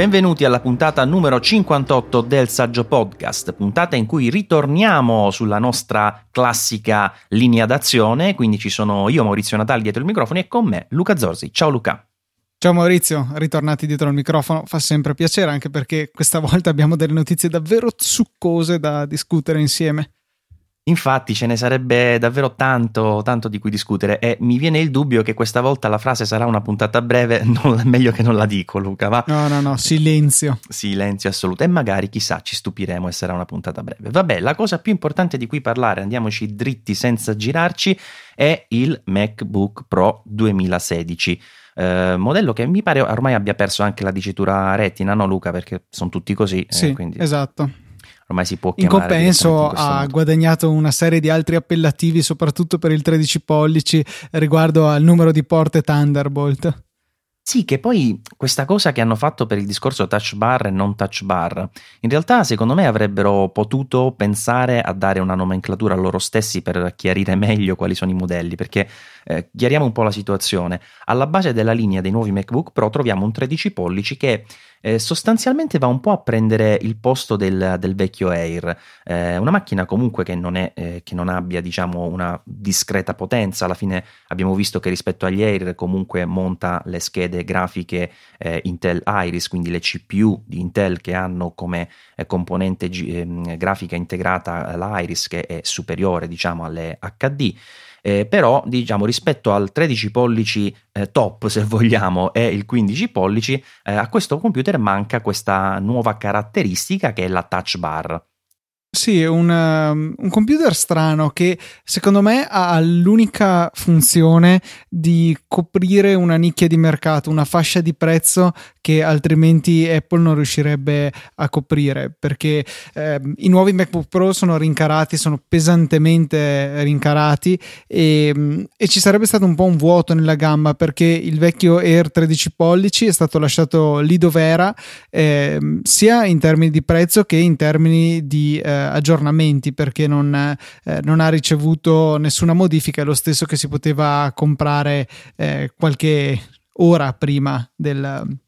Benvenuti alla puntata numero 58 del Saggio Podcast, puntata in cui ritorniamo sulla nostra classica linea d'azione, quindi ci sono io Maurizio Natali dietro il microfono e con me Luca Zorzi. Ciao Luca. Ciao Maurizio, ritornati dietro al microfono, fa sempre piacere anche perché questa volta abbiamo delle notizie davvero succose da discutere insieme. Infatti ce ne sarebbe davvero tanto, tanto di cui discutere e mi viene il dubbio che questa volta la frase sarà una puntata breve, non, meglio che non la dico Luca, va? No, no, no, silenzio. Silenzio assoluto e magari chissà ci stupiremo e sarà una puntata breve. Vabbè, la cosa più importante di cui parlare, andiamoci dritti senza girarci, è il MacBook Pro 2016. Eh, modello che mi pare ormai abbia perso anche la dicitura retina, no Luca? Perché sono tutti così. Eh, sì, quindi... esatto ormai si può in compenso ha guadagnato una serie di altri appellativi soprattutto per il 13 pollici riguardo al numero di porte Thunderbolt sì, che poi questa cosa che hanno fatto per il discorso touch bar e non touch bar, in realtà secondo me avrebbero potuto pensare a dare una nomenclatura loro stessi per chiarire meglio quali sono i modelli, perché eh, chiariamo un po' la situazione. Alla base della linea dei nuovi MacBook Pro troviamo un 13 pollici che eh, sostanzialmente va un po' a prendere il posto del, del vecchio Air, eh, una macchina comunque che non, è, eh, che non abbia diciamo una discreta potenza, alla fine abbiamo visto che rispetto agli Air comunque monta le schede grafiche eh, Intel Iris, quindi le CPU di Intel che hanno come eh, componente g- ehm, grafica integrata l'Iris che è superiore diciamo alle HD. Eh, però diciamo rispetto al 13 pollici eh, top se vogliamo e il 15 pollici eh, a questo computer manca questa nuova caratteristica che è la touch bar sì, è un, um, un, computer strano che secondo me ha l'unica funzione di coprire una nicchia di mercato, una fascia di prezzo che altrimenti Apple non riuscirebbe a coprire perché eh, i nuovi MacBook Pro sono rincarati, sono pesantemente rincarati e, e, ci sarebbe stato un po' un vuoto nella gamma perché il vecchio Air 13 pollici è stato lasciato lì dove era eh, sia in termini di prezzo che in termini di eh, aggiornamenti perché non, eh, non, ha ricevuto nessuna modifica, è lo stesso che si poteva comprare eh, qualche ora prima del,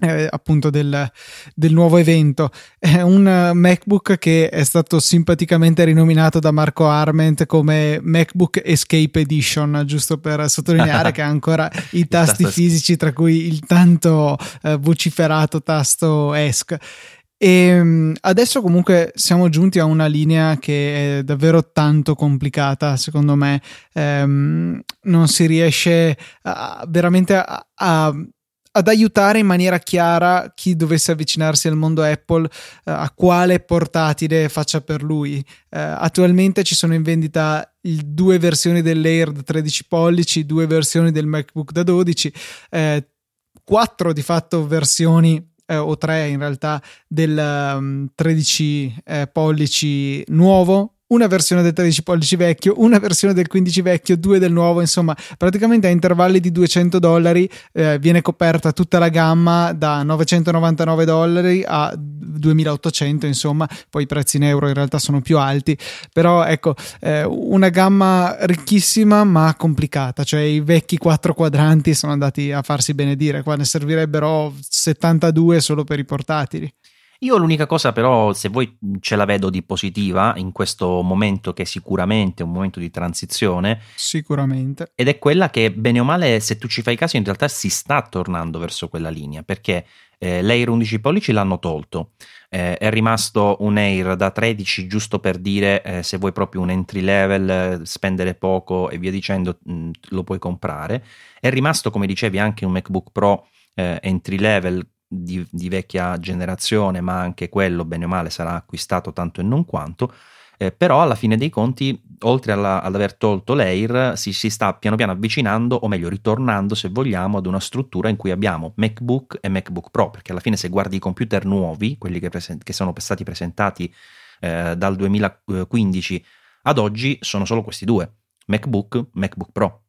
eh, appunto del, del, nuovo evento. È un MacBook che è stato simpaticamente rinominato da Marco Arment come MacBook Escape Edition, giusto per sottolineare che ha ancora i tasti fisici, tra cui il tanto eh, vociferato tasto ESC. E ehm, adesso comunque siamo giunti a una linea che è davvero tanto complicata, secondo me. Um, non si riesce a, veramente a, a, ad aiutare in maniera chiara chi dovesse avvicinarsi al mondo Apple uh, a quale portatile faccia per lui. Uh, attualmente ci sono in vendita due versioni dell'Air da 13 pollici, due versioni del MacBook da 12, uh, quattro di fatto versioni eh, o 3 in realtà del um, 13 eh, pollici nuovo una versione del 13 pollici vecchio, una versione del 15 vecchio, due del nuovo, insomma, praticamente a intervalli di 200 dollari eh, viene coperta tutta la gamma da 999 dollari a 2800, insomma, poi i prezzi in euro in realtà sono più alti, però ecco, eh, una gamma ricchissima ma complicata, cioè i vecchi quattro quadranti sono andati a farsi benedire, qua ne servirebbero 72 solo per i portatili. Io l'unica cosa però, se voi ce la vedo di positiva in questo momento che è sicuramente un momento di transizione, sicuramente, ed è quella che bene o male, se tu ci fai caso, in realtà si sta tornando verso quella linea, perché eh, l'Air 11 pollici l'hanno tolto, eh, è rimasto un Air da 13 giusto per dire eh, se vuoi proprio un entry level, spendere poco e via dicendo, mh, mm, lo puoi comprare, è rimasto come dicevi anche un MacBook Pro eh, entry level di, di, vecchia generazione, ma anche quello, bene o male, sarà acquistato tanto e non quanto. Eh, però alla fine dei conti, oltre alla, ad aver tolto l'Air, si, si, sta piano piano avvicinando, o meglio ritornando se vogliamo, ad una struttura in cui abbiamo MacBook e MacBook Pro, perché alla fine se guardi i computer nuovi, quelli che, presen- che sono stati presentati eh, dal 2015 ad oggi, sono solo questi due, MacBook, MacBook Pro.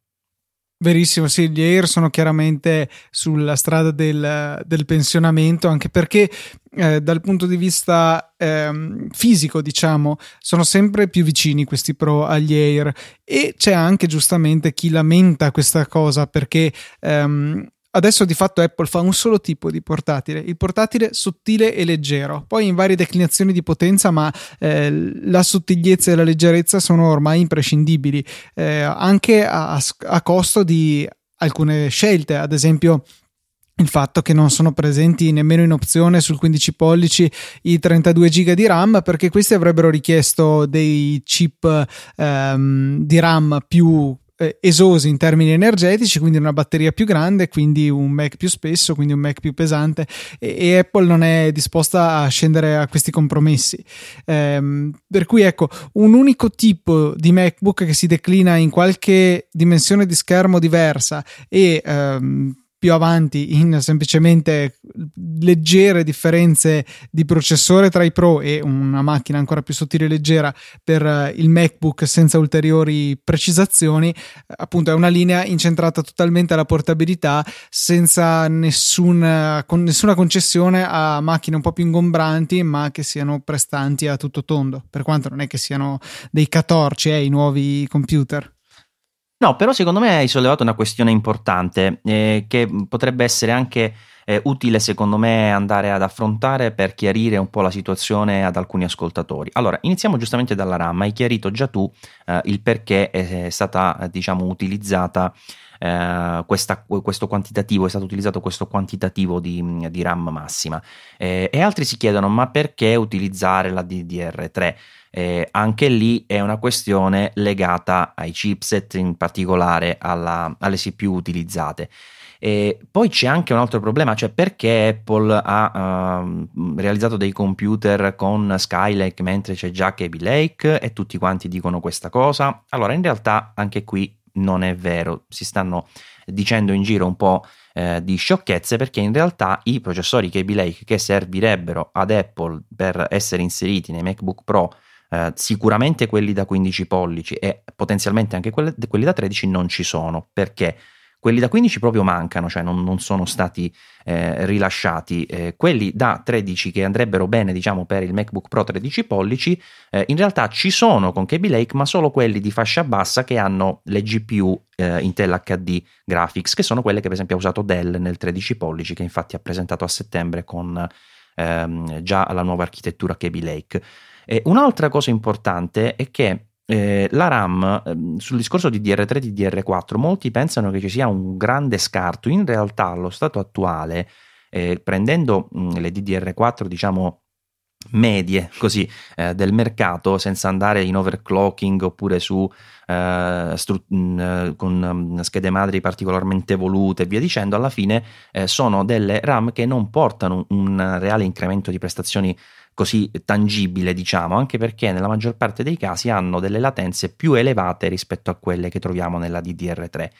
Verissimo, sì, gli Air sono chiaramente sulla strada del, del pensionamento, anche perché eh, dal punto di vista eh, fisico, diciamo, sono sempre più vicini questi Pro agli Air. E c'è anche giustamente chi lamenta questa cosa perché ehm, adesso di fatto Apple fa un solo tipo di portatile, il portatile sottile e leggero, poi in varie declinazioni di potenza, ma eh, la sottigliezza e la leggerezza sono ormai imprescindibili, eh, anche a, a costo di alcune scelte, ad esempio il fatto che non sono presenti nemmeno in opzione sul 15 pollici i 32 giga di RAM perché questi avrebbero richiesto dei chip ehm, di RAM più eh, esosi in termini energetici, quindi una batteria più grande, quindi un Mac più spesso, quindi un Mac più pesante e, e Apple non è disposta a scendere a questi compromessi. Ehm, per cui ecco, un unico tipo di MacBook che si declina in qualche dimensione di schermo diversa e ehm, più avanti in semplicemente leggere differenze di processore tra i Pro e una macchina ancora più sottile e leggera per eh, il MacBook senza ulteriori precisazioni, appunto è una linea incentrata totalmente alla portabilità senza nessuna, con nessuna concessione a macchine un po' più ingombranti ma che siano prestanti a tutto tondo, per quanto non è che siano dei catorci eh, i nuovi computer. No, però secondo me hai sollevato una questione importante eh, che potrebbe essere anche eh, utile secondo me andare ad affrontare per chiarire un po' la situazione ad alcuni ascoltatori. Allora, iniziamo giustamente dalla RAM, hai chiarito già tu eh, il perché è stata diciamo utilizzata eh, questa, questo quantitativo, è stato utilizzato questo quantitativo di, di RAM massima eh, e altri si chiedono ma perché utilizzare la DDR3? Eh, anche lì è una questione legata ai chipset, in particolare alla, alle CPU utilizzate. E poi c'è anche un altro problema, cioè perché Apple ha uh, realizzato dei computer con Skylake mentre c'è già Kaby Lake e tutti quanti dicono questa cosa. Allora, in realtà anche qui non è vero, si stanno dicendo in giro un po' eh, di sciocchezze perché in realtà i processori Kaby Lake che servirebbero ad Apple per essere inseriti nei MacBook Pro eh, sicuramente quelli da 15 pollici e potenzialmente anche quelli, quelli, da 13 non ci sono perché quelli da 15 proprio mancano, cioè non, non sono stati eh, rilasciati. Eh, quelli da 13 che andrebbero bene, diciamo, per il MacBook Pro 13 pollici, eh, in realtà ci sono con Kaby Lake, ma solo quelli di fascia bassa che hanno le GPU eh, Intel HD Graphics, che sono quelle che per esempio ha usato Dell nel 13 pollici, che infatti ha presentato a settembre con ehm, già la nuova architettura Kaby Lake. E un'altra cosa importante è che eh, la RAM, eh, sul discorso di DR3 e di DR4, molti pensano che ci sia un grande scarto. In realtà, allo stato attuale, eh, prendendo mh, mm, le DDR4, diciamo medie così eh, del mercato senza andare in overclocking oppure su eh, stru- mh, mm, con mh, mm, schede madri particolarmente evolute e via dicendo alla fine eh, sono delle RAM che non portano un, un reale incremento di prestazioni così tangibile, diciamo, anche perché nella maggior parte dei casi hanno delle latenze più elevate rispetto a quelle che troviamo nella DDR3.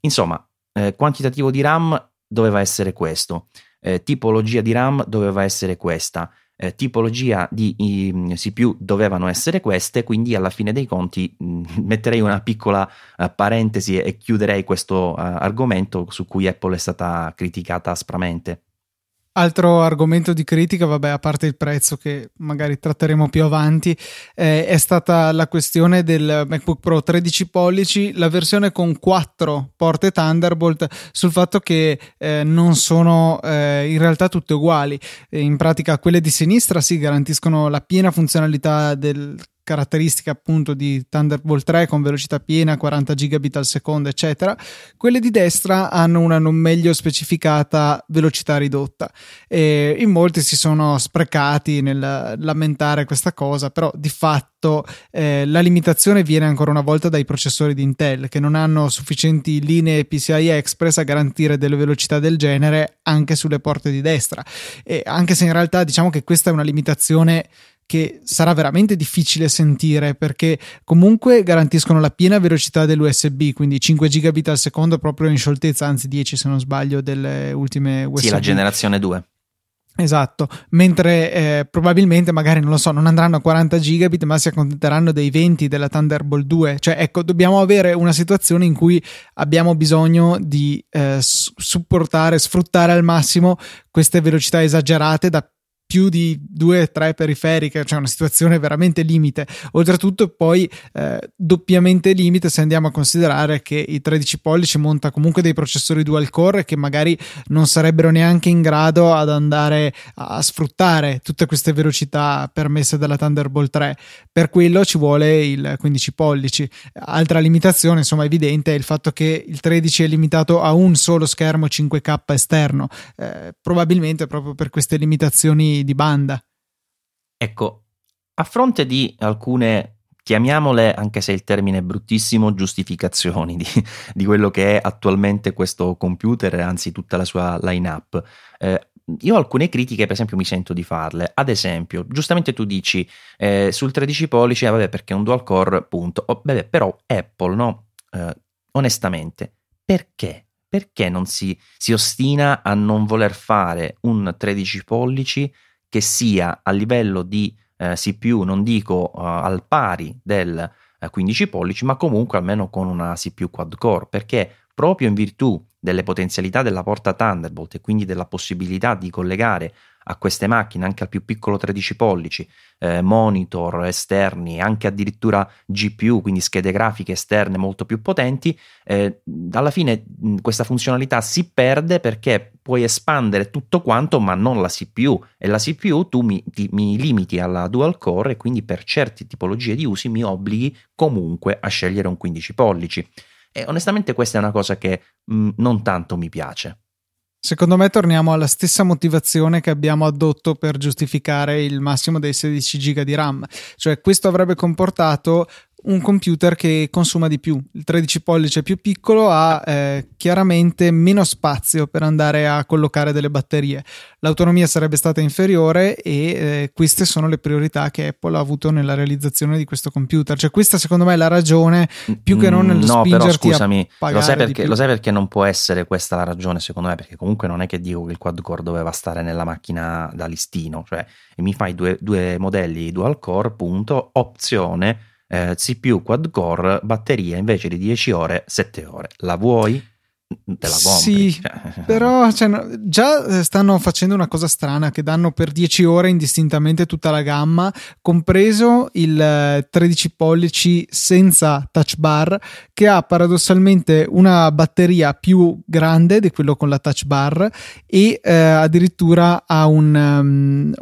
Insomma, eh, quantitativo di RAM doveva essere questo, eh, tipologia di RAM doveva essere questa, eh, tipologia di i, CPU dovevano essere queste, quindi alla fine dei conti mh, mm, metterei una piccola uh, parentesi e chiuderei questo uh, argomento su cui Apple è stata criticata aspramente. Altro argomento di critica, vabbè, a parte il prezzo che magari tratteremo più avanti, eh, è stata la questione del MacBook Pro 13 pollici, la versione con 4 porte Thunderbolt, sul fatto che eh, non sono eh, in realtà tutte uguali. In pratica quelle di sinistra si garantiscono la piena funzionalità del caratteristiche appunto di Thunderbolt 3 con velocità piena, 40 gigabit al secondo, eccetera. Quelle di destra hanno una non meglio specificata velocità ridotta. E in molti si sono sprecati nel lamentare questa cosa, però di fatto eh, la limitazione viene ancora una volta dai processori di Intel che non hanno sufficienti linee PCI Express a garantire delle velocità del genere anche sulle porte di destra. E anche se in realtà diciamo che questa è una limitazione che sarà veramente difficile sentire perché comunque garantiscono la piena velocità dell'USB, quindi 5 gigabit al secondo proprio in scioltezza, anzi 10 se non sbaglio delle ultime USB. Sì, la generazione 2. Esatto, mentre eh, probabilmente magari non lo so, non andranno a 40 gigabit, ma si accontenteranno dei 20 della Thunderbolt 2. Cioè, ecco, dobbiamo avere una situazione in cui abbiamo bisogno di eh, supportare, sfruttare al massimo queste velocità esagerate da più di due o tre periferiche, cioè una situazione veramente limite. Oltretutto, poi eh, doppiamente limite se andiamo a considerare che i 13 pollici monta comunque dei processori dual core che magari non sarebbero neanche in grado ad andare a sfruttare tutte queste velocità permesse dalla Thunderbolt 3. Per quello ci vuole il 15 pollici. Altra limitazione, insomma, evidente è il fatto che il 13 è limitato a un solo schermo 5K esterno, eh, probabilmente proprio per queste limitazioni di, banda. Ecco, a fronte di alcune, chiamiamole, anche se il termine è bruttissimo, giustificazioni di, di quello che è attualmente questo computer, anzi tutta la sua line-up, eh, io alcune critiche, per esempio, mi sento di farle. Ad esempio, giustamente tu dici eh, sul 13 pollici, ah, vabbè, perché è un dual core, punto. Oh, vabbè, però Apple, no? Eh, onestamente, perché? Perché non si, si ostina a non voler fare un 13 pollici che sia a livello di eh, CPU, non dico uh, al pari del eh, 15 pollici, ma comunque almeno con una CPU quad core, perché proprio in virtù delle potenzialità della porta Thunderbolt e quindi della possibilità di collegare a queste macchine, anche al più piccolo 13 pollici, eh, monitor esterni, anche addirittura GPU, quindi schede grafiche esterne molto più potenti, eh, alla fine mh, questa funzionalità si perde perché puoi espandere tutto quanto, ma non la CPU. E la CPU tu mi, ti, mi limiti alla dual core e quindi per certe tipologie di usi mi obblighi comunque a scegliere un 15 pollici. E onestamente questa è una cosa che mh, non tanto mi piace. Secondo me torniamo alla stessa motivazione che abbiamo addotto per giustificare il massimo dei 16 GB di RAM, cioè questo avrebbe comportato un computer che consuma di più. Il 13 pollice più piccolo ha eh, chiaramente meno spazio per andare a collocare delle batterie. L'autonomia sarebbe stata inferiore e eh, queste sono le priorità che Apple ha avuto nella realizzazione di questo computer. Cioè, questa secondo me è la ragione più che non nello no, però, scusami, lo sai, perché, lo sai perché non può essere questa la ragione, secondo me, perché comunque non è che dico che il quad core doveva stare nella macchina da listino, cioè mi fai due, due modelli dual core, punto, opzione eh, CPU quad core, batteria invece di 10 ore, 7 ore. La vuoi? Te la compri. Sì, però cioè, già eh, stanno facendo una cosa strana che danno per 10 ore indistintamente tutta la gamma, compreso il 13 eh, pollici senza touch bar, che ha paradossalmente una batteria più grande di quello con la touch bar e eh, addirittura ha un, um,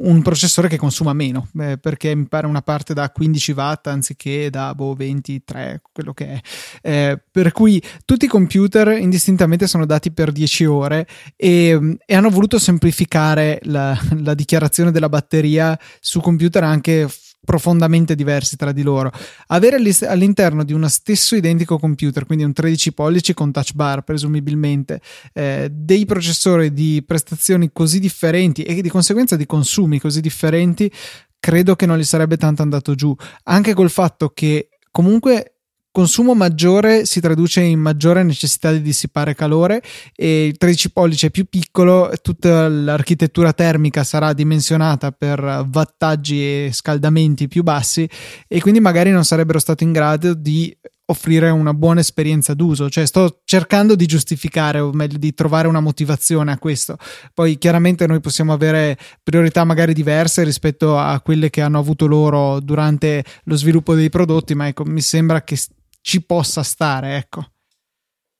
un, processore che consuma meno, eh, perché mi pare una parte da 15 watt anziché da boh, 23, quello che è. Eh, per cui tutti i computer indistintamente sono dati per 10 ore e, e hanno voluto semplificare la, la, dichiarazione della batteria su computer anche profondamente diversi tra di loro. Avere all'interno di uno stesso identico computer, quindi un 13 pollici con touch bar presumibilmente, eh, dei processori di prestazioni così differenti e di conseguenza di consumi così differenti, credo che non gli sarebbe tanto andato giù, anche col fatto che comunque consumo maggiore si traduce in maggiore necessità di dissipare calore e il 13 pollice più piccolo, tutta l'architettura termica sarà dimensionata per wattaggi e scaldamenti più bassi e quindi magari non sarebbero stati in grado di offrire una buona esperienza d'uso, cioè sto cercando di giustificare o meglio di trovare una motivazione a questo. Poi chiaramente noi possiamo avere priorità magari diverse rispetto a quelle che hanno avuto loro durante lo sviluppo dei prodotti, ma ecco, mi sembra che ci possa stare, ecco.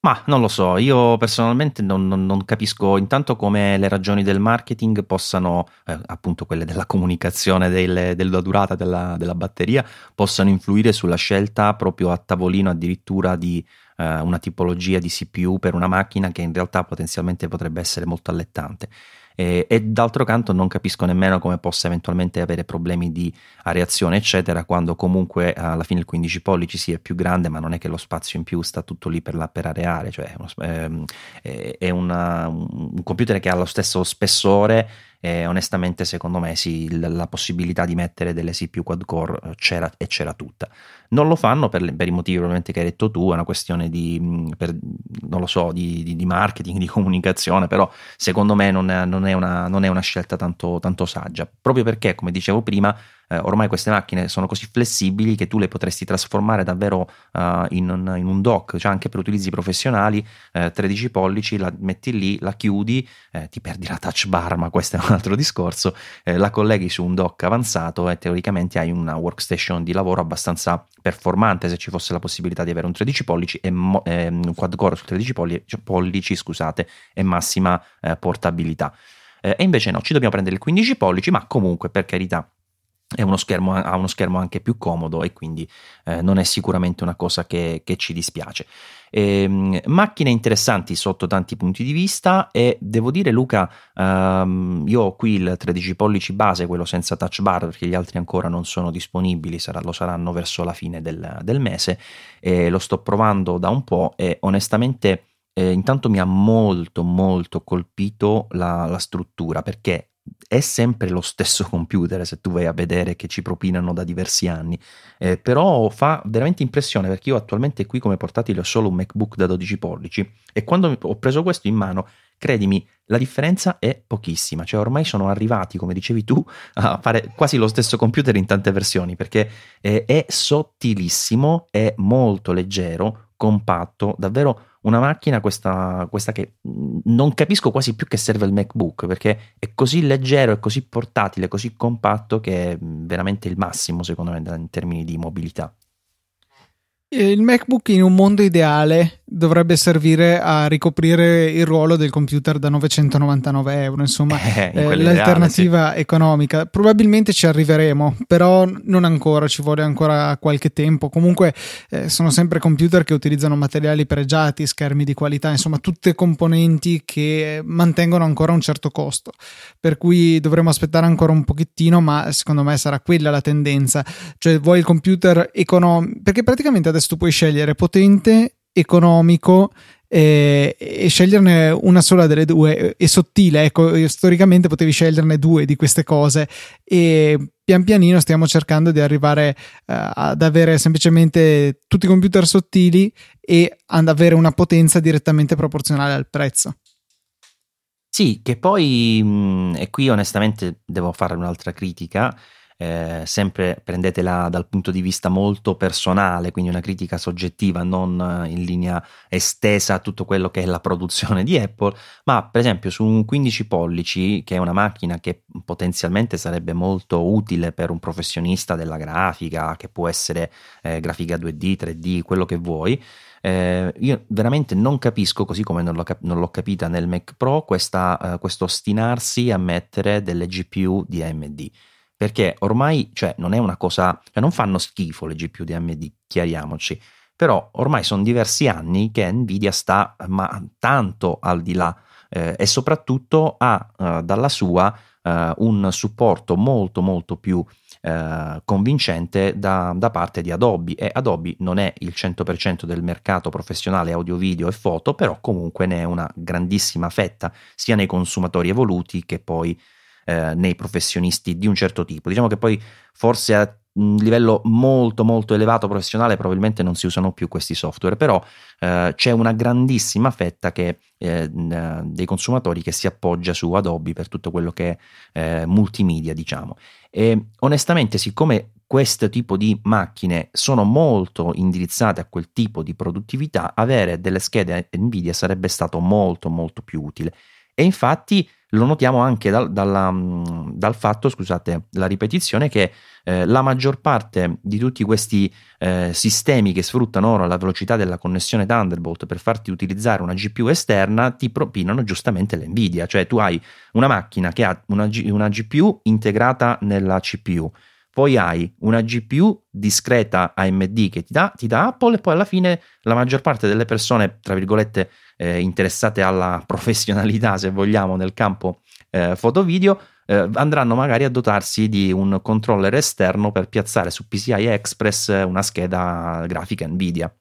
Ma non lo so, io personalmente non, non, non, capisco intanto come le ragioni del marketing possano, eh, appunto quelle della comunicazione, delle, della durata della, della, batteria, possano influire sulla scelta proprio a tavolino addirittura di eh, una tipologia di CPU per una macchina che in realtà potenzialmente potrebbe essere molto allettante. E, e, d'altro canto non capisco nemmeno come possa eventualmente avere problemi di areazione eccetera quando comunque alla fine il 15 pollici sì è più grande ma non è che lo spazio in più sta tutto lì per, la, per areare cioè uno, ehm, è una, un computer che ha lo stesso spessore e onestamente secondo me sì, la possibilità di mettere delle CPU quad core eh, c'era e c'era tutta. Non lo fanno per, per, i motivi probabilmente che hai detto tu, è una questione di, mm, per, non lo so, di, di, di, marketing, di comunicazione, però secondo me non è, non è, una, non è una, scelta tanto, tanto saggia, proprio perché, come dicevo prima, eh, ormai queste macchine sono così flessibili che tu le potresti trasformare davvero uh, in, un, in, un, dock, cioè anche per utilizzi professionali, eh, 13 pollici, la metti lì, la chiudi, eh, ti perdi la touch bar, ma questo è un altro discorso, eh, la colleghi su un dock avanzato e teoricamente hai una workstation di lavoro abbastanza performante se ci fosse la possibilità di avere un 13 pollici e mo- eh, un quad core su 13 pollici, pollici scusate, e massima eh, portabilità. e invece no, ci dobbiamo prendere il 15 pollici, ma comunque per carità uno schermo, ha uno schermo anche più comodo e quindi eh, non è sicuramente una cosa che, che ci dispiace. E, ehm, macchine interessanti sotto tanti punti di vista e devo dire Luca, um, io ho qui il 13 pollici base, quello senza touch bar perché gli altri ancora non sono disponibili, sarà, lo saranno verso la fine del, del, mese e lo sto provando da un po' e onestamente eh, intanto mi ha molto molto colpito la, la struttura perché è sempre lo stesso computer se tu vai a vedere che ci propinano da diversi anni, eh, però fa veramente impressione perché io attualmente qui come portatile ho solo un MacBook da 12 pollici e quando ho preso questo in mano, credimi, la differenza è pochissima, cioè ormai sono arrivati, come dicevi tu, a fare quasi lo stesso computer in tante versioni perché eh, è sottilissimo, è molto leggero, compatto, davvero una macchina questa, questa, che non capisco quasi più che serve il MacBook perché è così leggero, è così portatile, così compatto che è veramente il massimo secondo me in termini di mobilità. Il MacBook in un mondo ideale dovrebbe servire a ricoprire il ruolo del computer da 999 euro, insomma, eh, eh, l'alternativa ideale, sì. economica. Probabilmente ci arriveremo, però non ancora, ci vuole ancora qualche tempo. Comunque eh, sono sempre computer che utilizzano materiali pregiati, schermi di qualità, insomma, tutte componenti che mantengono ancora un certo costo. Per cui dovremo aspettare ancora un pochettino, ma secondo me sarà quella la tendenza. Cioè, vuoi il computer economico, perché praticamente adesso tu puoi scegliere potente economico e, e, sceglierne una sola delle due e sottile ecco storicamente potevi sceglierne due di queste cose. E pian pianino stiamo cercando di arrivare uh, ad avere semplicemente tutti i computer sottili e ad avere una potenza direttamente proporzionale al prezzo. Sì che poi mh, e qui onestamente devo fare un'altra critica eh, sempre prendetela dal punto di vista molto personale, quindi una critica soggettiva, non eh, in linea estesa a tutto quello che è la produzione di Apple, ma per esempio su un 15 pollici, che è una macchina che potenzialmente sarebbe molto utile per un professionista della grafica, che può essere eh, grafica 2D, 3D, quello che vuoi, eh, io veramente non capisco, così come non l'ho, cap- non l'ho capita nel Mac Pro, questa, uh, questo ostinarsi a mettere delle GPU di AMD perché ormai cioè, non è una cosa, cioè, non fanno schifo le GPU di AMD, chiariamoci, però ormai sono diversi anni che Nvidia sta ma tanto al di là eh, e soprattutto ha eh, dalla sua eh, un supporto molto molto più eh, convincente da, da, parte di Adobe. E Adobe non è il 100% del mercato professionale audio video e foto però comunque ne è una grandissima fetta sia nei consumatori evoluti che poi eh, nei professionisti di un certo tipo. Diciamo che poi forse a livello molto molto elevato professionale probabilmente non si usano più questi software, però eh, c'è una grandissima fetta che, eh, dei consumatori che si appoggia su Adobe per tutto quello che è eh, multimedia, diciamo. E onestamente, siccome questo tipo di macchine sono molto indirizzate a quel tipo di produttività, avere delle schede Nvidia sarebbe stato molto molto più utile. E infatti lo notiamo anche dal, dalla, mm, dal fatto, scusate la ripetizione, che eh, la maggior parte di tutti questi eh, sistemi che sfruttano ora la velocità della connessione Thunderbolt per farti utilizzare una GPU esterna ti propinano giustamente l'NVIDIA, cioè tu hai una macchina che ha una, una GPU integrata nella CPU, poi hai una GPU discreta AMD che ti dà, ti dà Apple e poi alla fine la maggior parte delle persone, tra virgolette, eh, interessate alla professionalità, se vogliamo, nel campo eh, foto-video, eh, andranno magari a dotarsi di un controller esterno per piazzare su PCI Express una scheda grafica Nvidia.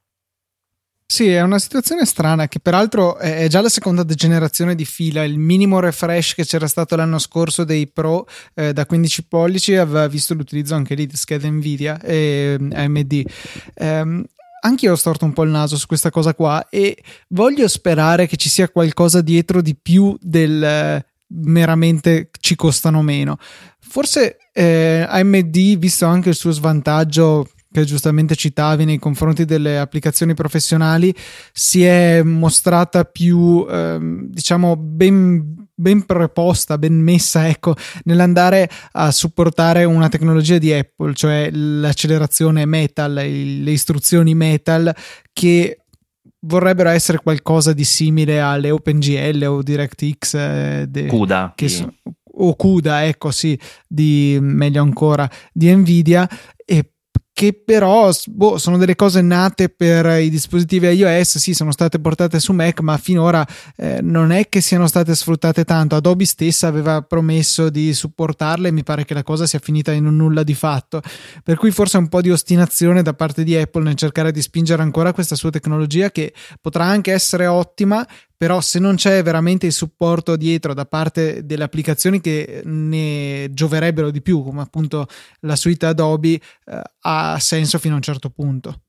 Sì, è una situazione strana che peraltro è già la seconda generazione di fila. Il minimo refresh che c'era stato l'anno scorso dei Pro eh, da 15 pollici aveva visto l'utilizzo anche lì di schede Nvidia e AMD. Um, anch'io ho storto un po' il naso su questa cosa qua e voglio sperare che ci sia qualcosa dietro di più del eh, meramente ci costano meno. Forse eh, AMD, visto anche il suo svantaggio che giustamente citavi nei confronti delle applicazioni professionali, si è mostrata più, ehm, diciamo, ben, ben preposta, ben messa, ecco, nell'andare a supportare una tecnologia di Apple, cioè l'accelerazione Metal, le istruzioni Metal, che vorrebbero essere qualcosa di simile alle OpenGL o DirectX eh, de, CUDA che so, o CUDA, ecco sì, di meglio ancora di Nvidia e che però boh, sono delle cose nate per i dispositivi iOS, sì, sono state portate su Mac, ma finora eh, non è che siano state sfruttate tanto. Adobe stessa aveva promesso di supportarle e mi pare che la cosa sia finita in un nulla di fatto. Per cui forse un po' di ostinazione da parte di Apple nel cercare di spingere ancora questa sua tecnologia che potrà anche essere ottima, però se non c'è veramente il supporto dietro da parte delle applicazioni che ne gioverebbero di più, come appunto la suite Adobe, eh, ha senso fino a un certo punto.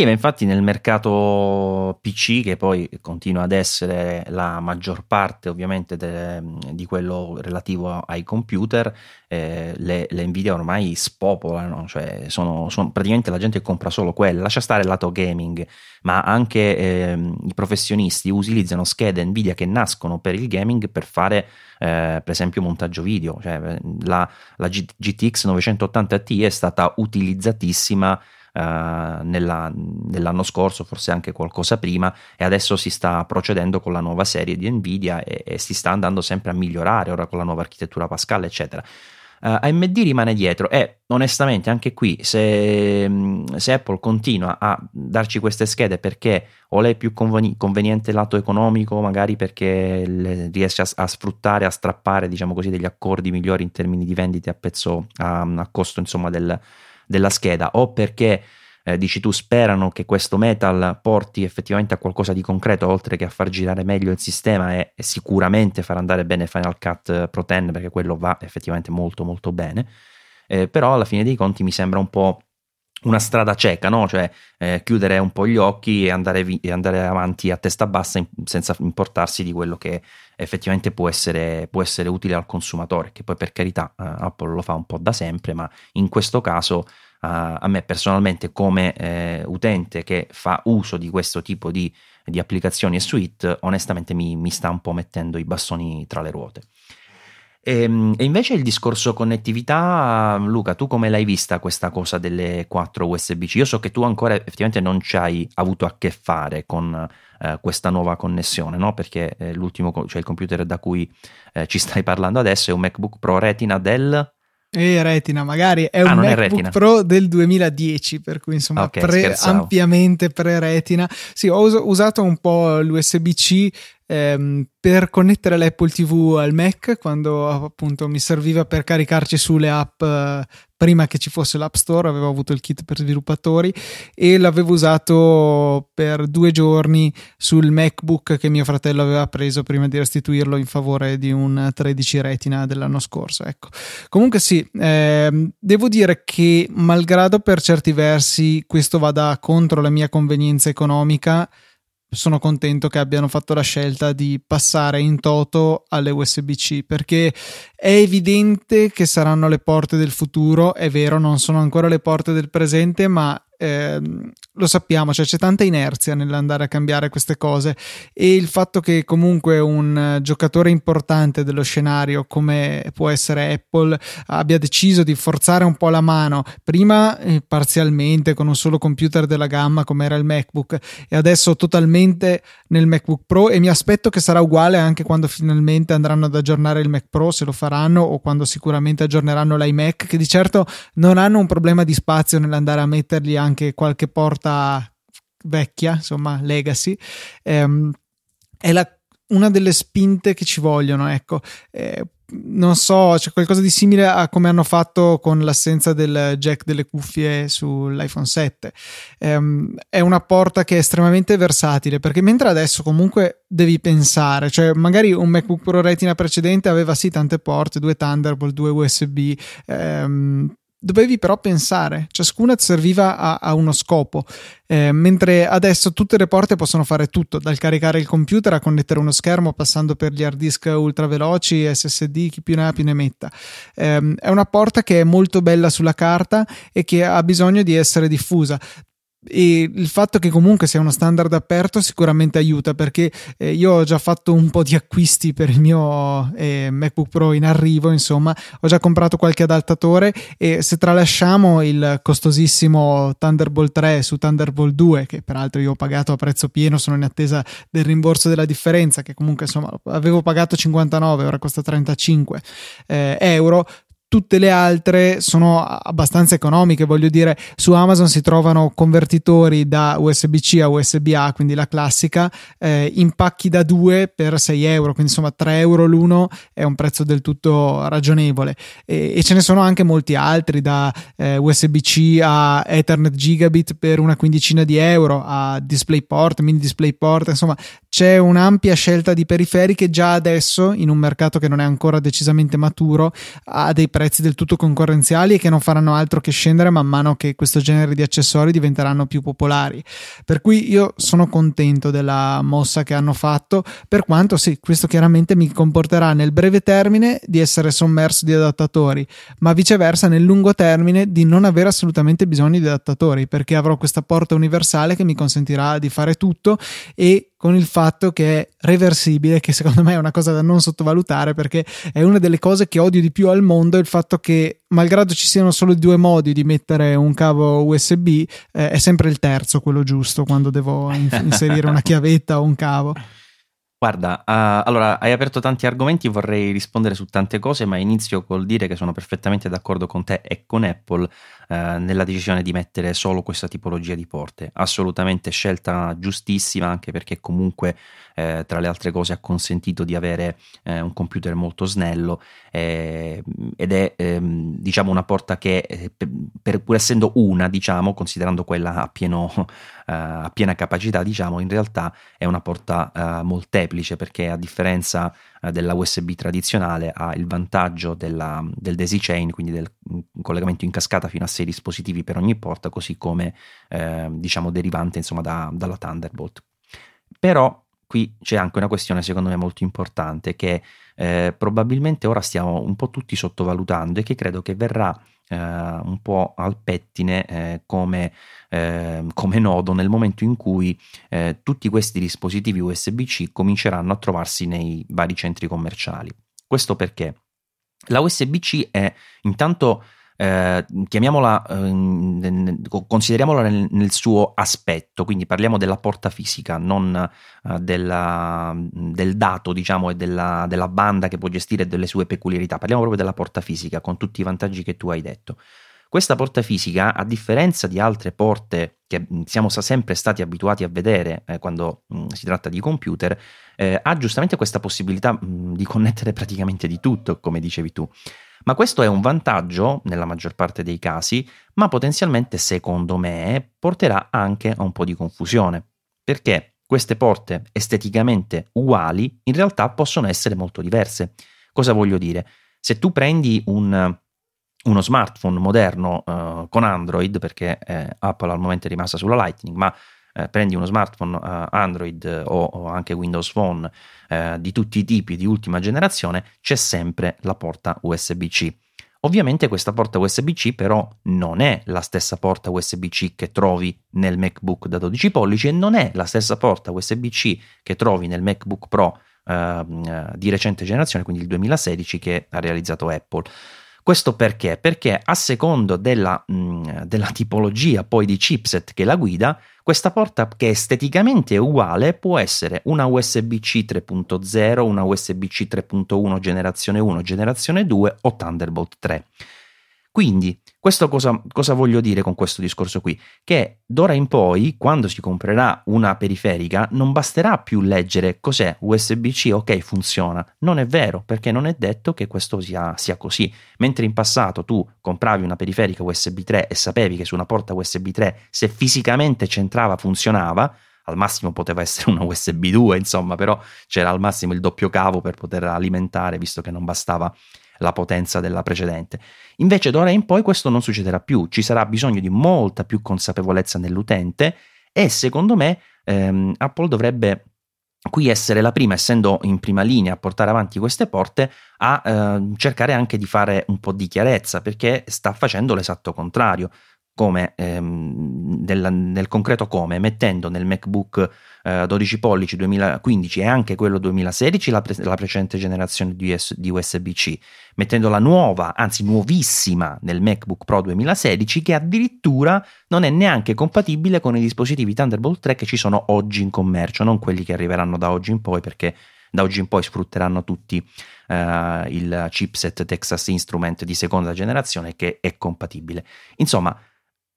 Sì, ma infatti nel mercato PC, che poi continua ad essere la maggior parte ovviamente de, di quello relativo ai computer, eh, le, le, Nvidia ormai spopolano, cioè sono, sono, praticamente la gente compra solo quelle, lascia stare il lato gaming, ma anche eh, i professionisti utilizzano schede Nvidia che nascono per il gaming per fare eh, per esempio montaggio video, cioè la, la GTX 980 Ti è stata utilizzatissima nella, nell'anno scorso, forse anche qualcosa prima, e adesso si sta procedendo con la nuova serie di Nvidia e, e si sta andando sempre a migliorare ora con la nuova architettura Pascal, eccetera. Uh, eh, AMD rimane dietro e onestamente anche qui se, se, Apple continua a darci queste schede perché o lei è più conveni- conveniente lato economico magari perché riesce a, a, sfruttare, a strappare diciamo così degli accordi migliori in termini di vendite a pezzo a, a costo insomma del, della scheda o perché eh, dici tu sperano che questo metal porti effettivamente a qualcosa di concreto oltre che a far girare meglio il sistema e, e sicuramente far andare bene Final Cut Pro 10 perché quello va effettivamente molto molto bene. Eh, però alla fine dei conti mi sembra un po' una strada cieca, no? cioè eh, chiudere un po' gli occhi e andare, vi- e andare avanti a testa bassa in- senza importarsi di quello che effettivamente può essere, può essere, utile al consumatore, che poi per carità uh, Apple lo fa un po' da sempre, ma in questo caso uh, a me personalmente come eh, utente che fa uso di questo tipo di, di applicazioni e suite, onestamente mi, mi sta un po' mettendo i bastoni tra le ruote. E, ehm, e, invece il discorso connettività, Luca, tu come l'hai vista questa cosa delle 4 USB-C? Io so che tu ancora effettivamente non ci hai avuto a che fare con eh, questa nuova connessione, no? Perché eh, l'ultimo, cioè il computer da cui eh, ci stai parlando adesso è un MacBook Pro Retina del e Retina, magari è ah, un MacBook è Pro del 2010, per cui insomma okay, pre, ampiamente pre-Retina. Sì, ho us- usato un po' l'USB-C ehm, per connettere l'Apple TV al Mac quando appunto mi serviva per caricarci sulle app eh, prima che ci fosse l'App Store, avevo avuto il kit per sviluppatori e l'avevo usato per due giorni sul MacBook che mio fratello aveva preso prima di restituirlo in favore di un 13 retina dell'anno scorso. Ecco. Comunque sì, ehm, devo dire che malgrado per certi versi questo vada contro la mia convenienza economica, sono contento che abbiano fatto la scelta di passare in toto alle USB-C perché è evidente che saranno le porte del futuro, è vero, non sono ancora le porte del presente, ma eh, lo sappiamo, cioè c'è tanta inerzia nell'andare a cambiare queste cose e il fatto che comunque un giocatore importante dello scenario come può essere Apple abbia deciso di forzare un po' la mano, prima eh, parzialmente con un solo computer della gamma come era il MacBook e adesso totalmente nel MacBook Pro e mi aspetto che sarà uguale anche quando finalmente andranno ad aggiornare il Mac Pro se lo faranno o quando sicuramente aggiorneranno l'iMac che di certo non hanno un problema di spazio nell'andare a metterli anche anche qualche porta vecchia, insomma, legacy. Ehm, è la, una delle spinte che ci vogliono, ecco. Eh, non so, c'è qualcosa di simile a come hanno fatto con l'assenza del jack delle cuffie sull'iPhone 7. Um, è una porta che è estremamente versatile perché mentre adesso comunque devi pensare, cioè magari un MacBook Pro Retina precedente aveva sì tante porte, due Thunderbolt, due USB, um, dovevi però pensare, ciascuna serviva a, a uno scopo, eh, mentre adesso tutte le porte possono fare tutto, dal caricare il computer a connettere uno schermo passando per gli hard disk ultra veloci, SSD, chi più ne ha più ne metta. Eh, è una porta che è molto bella sulla carta e che ha bisogno di essere diffusa e il fatto che comunque sia uno standard aperto sicuramente aiuta perché eh, io ho già fatto un po' di acquisti per il mio eh, MacBook Pro in arrivo insomma ho già comprato qualche adattatore e se tralasciamo il costosissimo Thunderbolt 3 su Thunderbolt 2 che peraltro io ho pagato a prezzo pieno sono in attesa del rimborso della differenza che comunque insomma avevo pagato 59 ora costa 35 eh, euro tutte le altre sono abbastanza economiche, voglio dire, su Amazon si trovano convertitori da USB-C a USB-A, quindi la classica, eh, in pacchi da 2 per 6 euro, quindi insomma 3 euro l'uno è un prezzo del tutto ragionevole. E, e ce ne sono anche molti altri da eh, USB-C a Ethernet Gigabit per una quindicina di euro a DisplayPort, mini DisplayPort, insomma c'è un'ampia scelta di periferiche già adesso in un mercato che non è ancora decisamente maturo a dei prezzi prezzi del tutto concorrenziali e che non faranno altro che scendere man mano che questo genere di accessori diventeranno più popolari. Per cui io sono contento della mossa che hanno fatto, per quanto sì, questo chiaramente mi comporterà nel breve termine di essere sommerso di adattatori, ma viceversa nel lungo termine di non avere assolutamente bisogno di adattatori, perché avrò questa porta universale che mi consentirà di fare tutto e con il fatto che è reversibile, che secondo me è una cosa da non sottovalutare perché è una delle cose che odio di più al mondo, il fatto che malgrado ci siano solo due modi di mettere un cavo USB, eh, è sempre il terzo quello giusto quando devo inserire una chiavetta o un cavo. Guarda, uh, allora hai aperto tanti argomenti, vorrei rispondere su tante cose, ma inizio col dire che sono perfettamente d'accordo con te e con Apple uh, nella decisione di mettere solo questa tipologia di porte. Assolutamente scelta giustissima, anche perché comunque eh, tra le altre cose ha consentito di avere eh, un computer molto snello eh, ed è ehm, diciamo una porta che eh, per, pur essendo una, diciamo, considerando quella a pieno eh, a piena capacità, diciamo, in realtà è una porta molteplice perché a differenza uh, della USB tradizionale ha il vantaggio della, del daisy chain, quindi del mm, collegamento in cascata fino a 6 dispositivi per ogni porta, così come eh, diciamo derivante insomma da, dalla Thunderbolt. Però qui c'è anche una questione secondo me molto importante che eh, probabilmente ora stiamo un po' tutti sottovalutando e che credo che verrà eh, un po' al pettine eh, come, eh, come, nodo nel momento in cui eh, tutti questi dispositivi USB-C cominceranno a trovarsi nei vari centri commerciali. Questo perché la USB-C è intanto eh, chiamiamola, eh, consideriamola nel, nel, suo aspetto, quindi parliamo della porta fisica, non eh, della, del dato, diciamo, e della, della, banda che può gestire delle sue peculiarità, parliamo proprio della porta fisica con tutti i vantaggi che tu hai detto. Questa porta fisica, a differenza di altre porte che siamo sempre stati abituati a vedere eh, quando mh, si tratta di computer, eh, ha giustamente questa possibilità mh, di connettere praticamente di tutto, come dicevi tu. Ma questo è un vantaggio nella maggior parte dei casi, ma potenzialmente, secondo me, porterà anche a un po' di confusione. Perché queste porte esteticamente uguali in realtà possono essere molto diverse. Cosa voglio dire? Se tu prendi un, uno smartphone moderno uh, con Android, perché eh, Apple al momento è rimasta sulla Lightning, ma eh, prendi uno smartphone uh, Android o, o, anche Windows Phone uh, di tutti i tipi di ultima generazione, c'è sempre la porta USB-C. Ovviamente questa porta USB-C però non è la stessa porta USB-C che trovi nel MacBook da 12 pollici e non è la stessa porta USB-C che trovi nel MacBook Pro uh, di recente generazione, quindi il 2016 che ha realizzato Apple. Questo perché? Perché a secondo della, mh, della tipologia poi di chipset che la guida, questa porta che esteticamente è uguale può essere una USB-C 3.0, una USB-C 3.1 generazione 1, generazione 2 o Thunderbolt 3. Quindi, questo cosa, cosa, voglio dire con questo discorso qui? Che d'ora in poi, quando si comprerà una periferica, non basterà più leggere cos'è USB-C, ok, funziona. Non è vero, perché non è detto che questo sia, sia così. Mentre in passato tu compravi una periferica USB 3 e sapevi che su una porta USB 3, se fisicamente c'entrava, funzionava, al massimo poteva essere una USB 2, insomma, però c'era al massimo il doppio cavo per poter alimentare, visto che non bastava la potenza della precedente. Invece d'ora in poi questo non succederà più, ci sarà bisogno di molta più consapevolezza nell'utente e secondo me ehm, Apple dovrebbe qui essere la prima, essendo in prima linea a portare avanti queste porte, a eh, cercare anche di fare un po' di chiarezza, perché sta facendo l'esatto contrario come ehm, del, nel concreto come mettendo nel MacBook eh, 12 pollici 2015 e anche quello 2016 la, pre- la precedente generazione di, US- di USB-C mettendo la nuova anzi nuovissima nel MacBook Pro 2016 che addirittura non è neanche compatibile con i dispositivi Thunderbolt 3 che ci sono oggi in commercio non quelli che arriveranno da oggi in poi perché da oggi in poi sfrutteranno tutti uh, il chipset Texas Instrument di seconda generazione che è compatibile. Insomma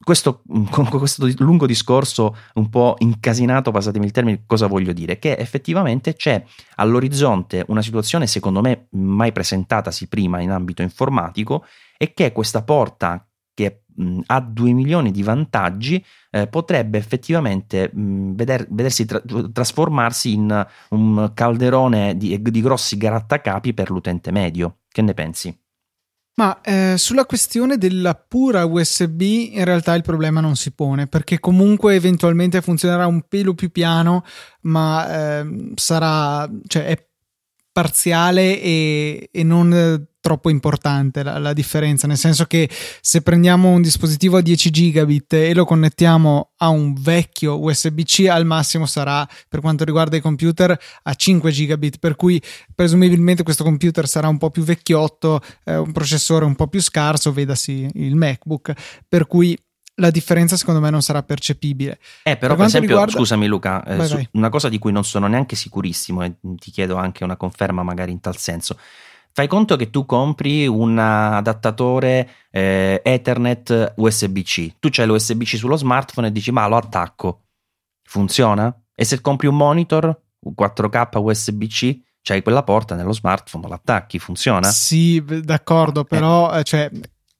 questo, con questo lungo discorso un po' incasinato, passatemi il termine, cosa voglio dire? Che effettivamente c'è all'orizzonte una situazione secondo me mai presentatasi prima in ambito informatico e che questa porta che mh, ha 2 milioni di vantaggi eh, potrebbe effettivamente mh, veder, vedersi tra, trasformarsi in un calderone di, di grossi grattacapi per l'utente medio. Che ne pensi? Ma eh, sulla questione della pura USB in realtà il problema non si pone perché comunque eventualmente funzionerà un pelo più piano ma eh, sarà cioè è parziale e, e non troppo importante la, la, differenza, nel senso che se prendiamo un dispositivo a 10 gigabit e lo connettiamo a un vecchio USB-C, al massimo sarà, per quanto riguarda i computer, a 5 gigabit, per cui presumibilmente questo computer sarà un po' più vecchiotto, eh, un processore un po' più scarso, vedasi il MacBook, per cui la differenza secondo me non sarà percepibile. Eh, però per, per esempio, riguarda... scusami Luca, eh, vai, vai. una cosa di cui non sono neanche sicurissimo e ti chiedo anche una conferma magari in tal senso. Fai conto che tu compri un adattatore eh, Ethernet USB-C. Tu c'hai l'USB-C sullo smartphone e dici ma lo attacco. Funziona? E se compri un monitor, un 4K USB-C, c'hai quella porta nello smartphone, lo attacchi, funziona? Sì, d'accordo, eh. però eh. cioè,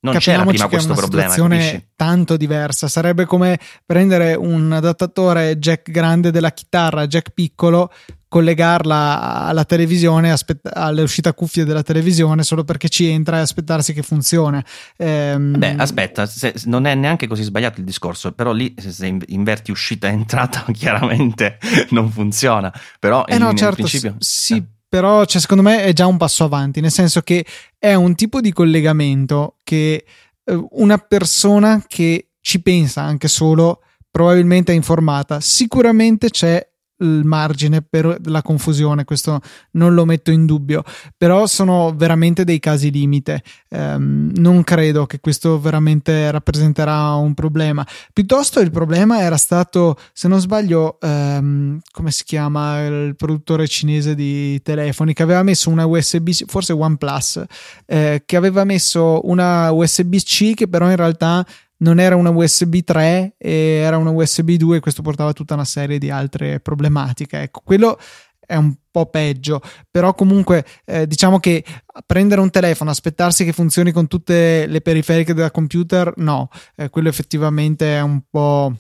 non c'era prima questo problema. È una situazione tanto diversa. Sarebbe come prendere un adattatore jack grande della chitarra, jack piccolo, collegarla alla televisione, aspett- all'uscita cuffia della televisione solo perché ci entra e aspettarsi che funzioni. Ehm... Beh, aspetta, se, non è neanche così sbagliato il discorso, però lì se inverti uscita e entrata chiaramente non funziona. Però eh no, certo, principio... sì. Eh però cioè, secondo me è già un passo avanti, nel senso che è un tipo di collegamento che eh, una persona che ci pensa anche solo probabilmente è informata. Sicuramente c'è il margine per la confusione, questo non lo metto in dubbio, però sono veramente dei casi limite. Um, non credo che questo veramente rappresenterà un problema. Piuttosto il problema era stato, se non sbaglio, um, come si chiama il produttore cinese di telefoni, che aveva messo una USB, forse OnePlus, eh, che aveva messo una USB-C che però in realtà non era una USB 3 era una USB 2 e questo portava a tutta una serie di altre problematiche. Ecco, quello è un po' peggio, però comunque eh, diciamo che prendere un telefono, aspettarsi che funzioni con tutte le periferiche del computer, no, eh, quello effettivamente è un po'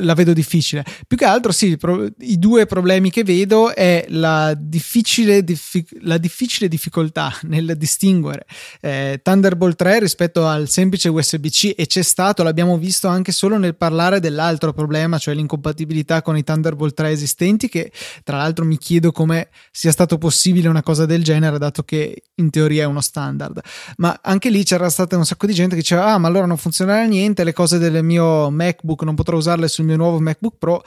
la vedo difficile. Più che altro, sì, i due problemi che vedo è la difficile, diffi- la difficile difficoltà nel distinguere eh, Thunderbolt 3 rispetto al semplice USB-C e c'è stato, l'abbiamo visto anche solo nel parlare dell'altro problema, cioè l'incompatibilità con i Thunderbolt 3 esistenti, che tra l'altro mi chiedo come sia stato possibile una cosa del genere, dato che in teoria è uno standard. Ma anche lì c'era stata un sacco di gente che diceva, ah, ma allora non funzionerà niente, le cose del mio MacBook non potrò usarle sul mio nuovo MacBook Pro.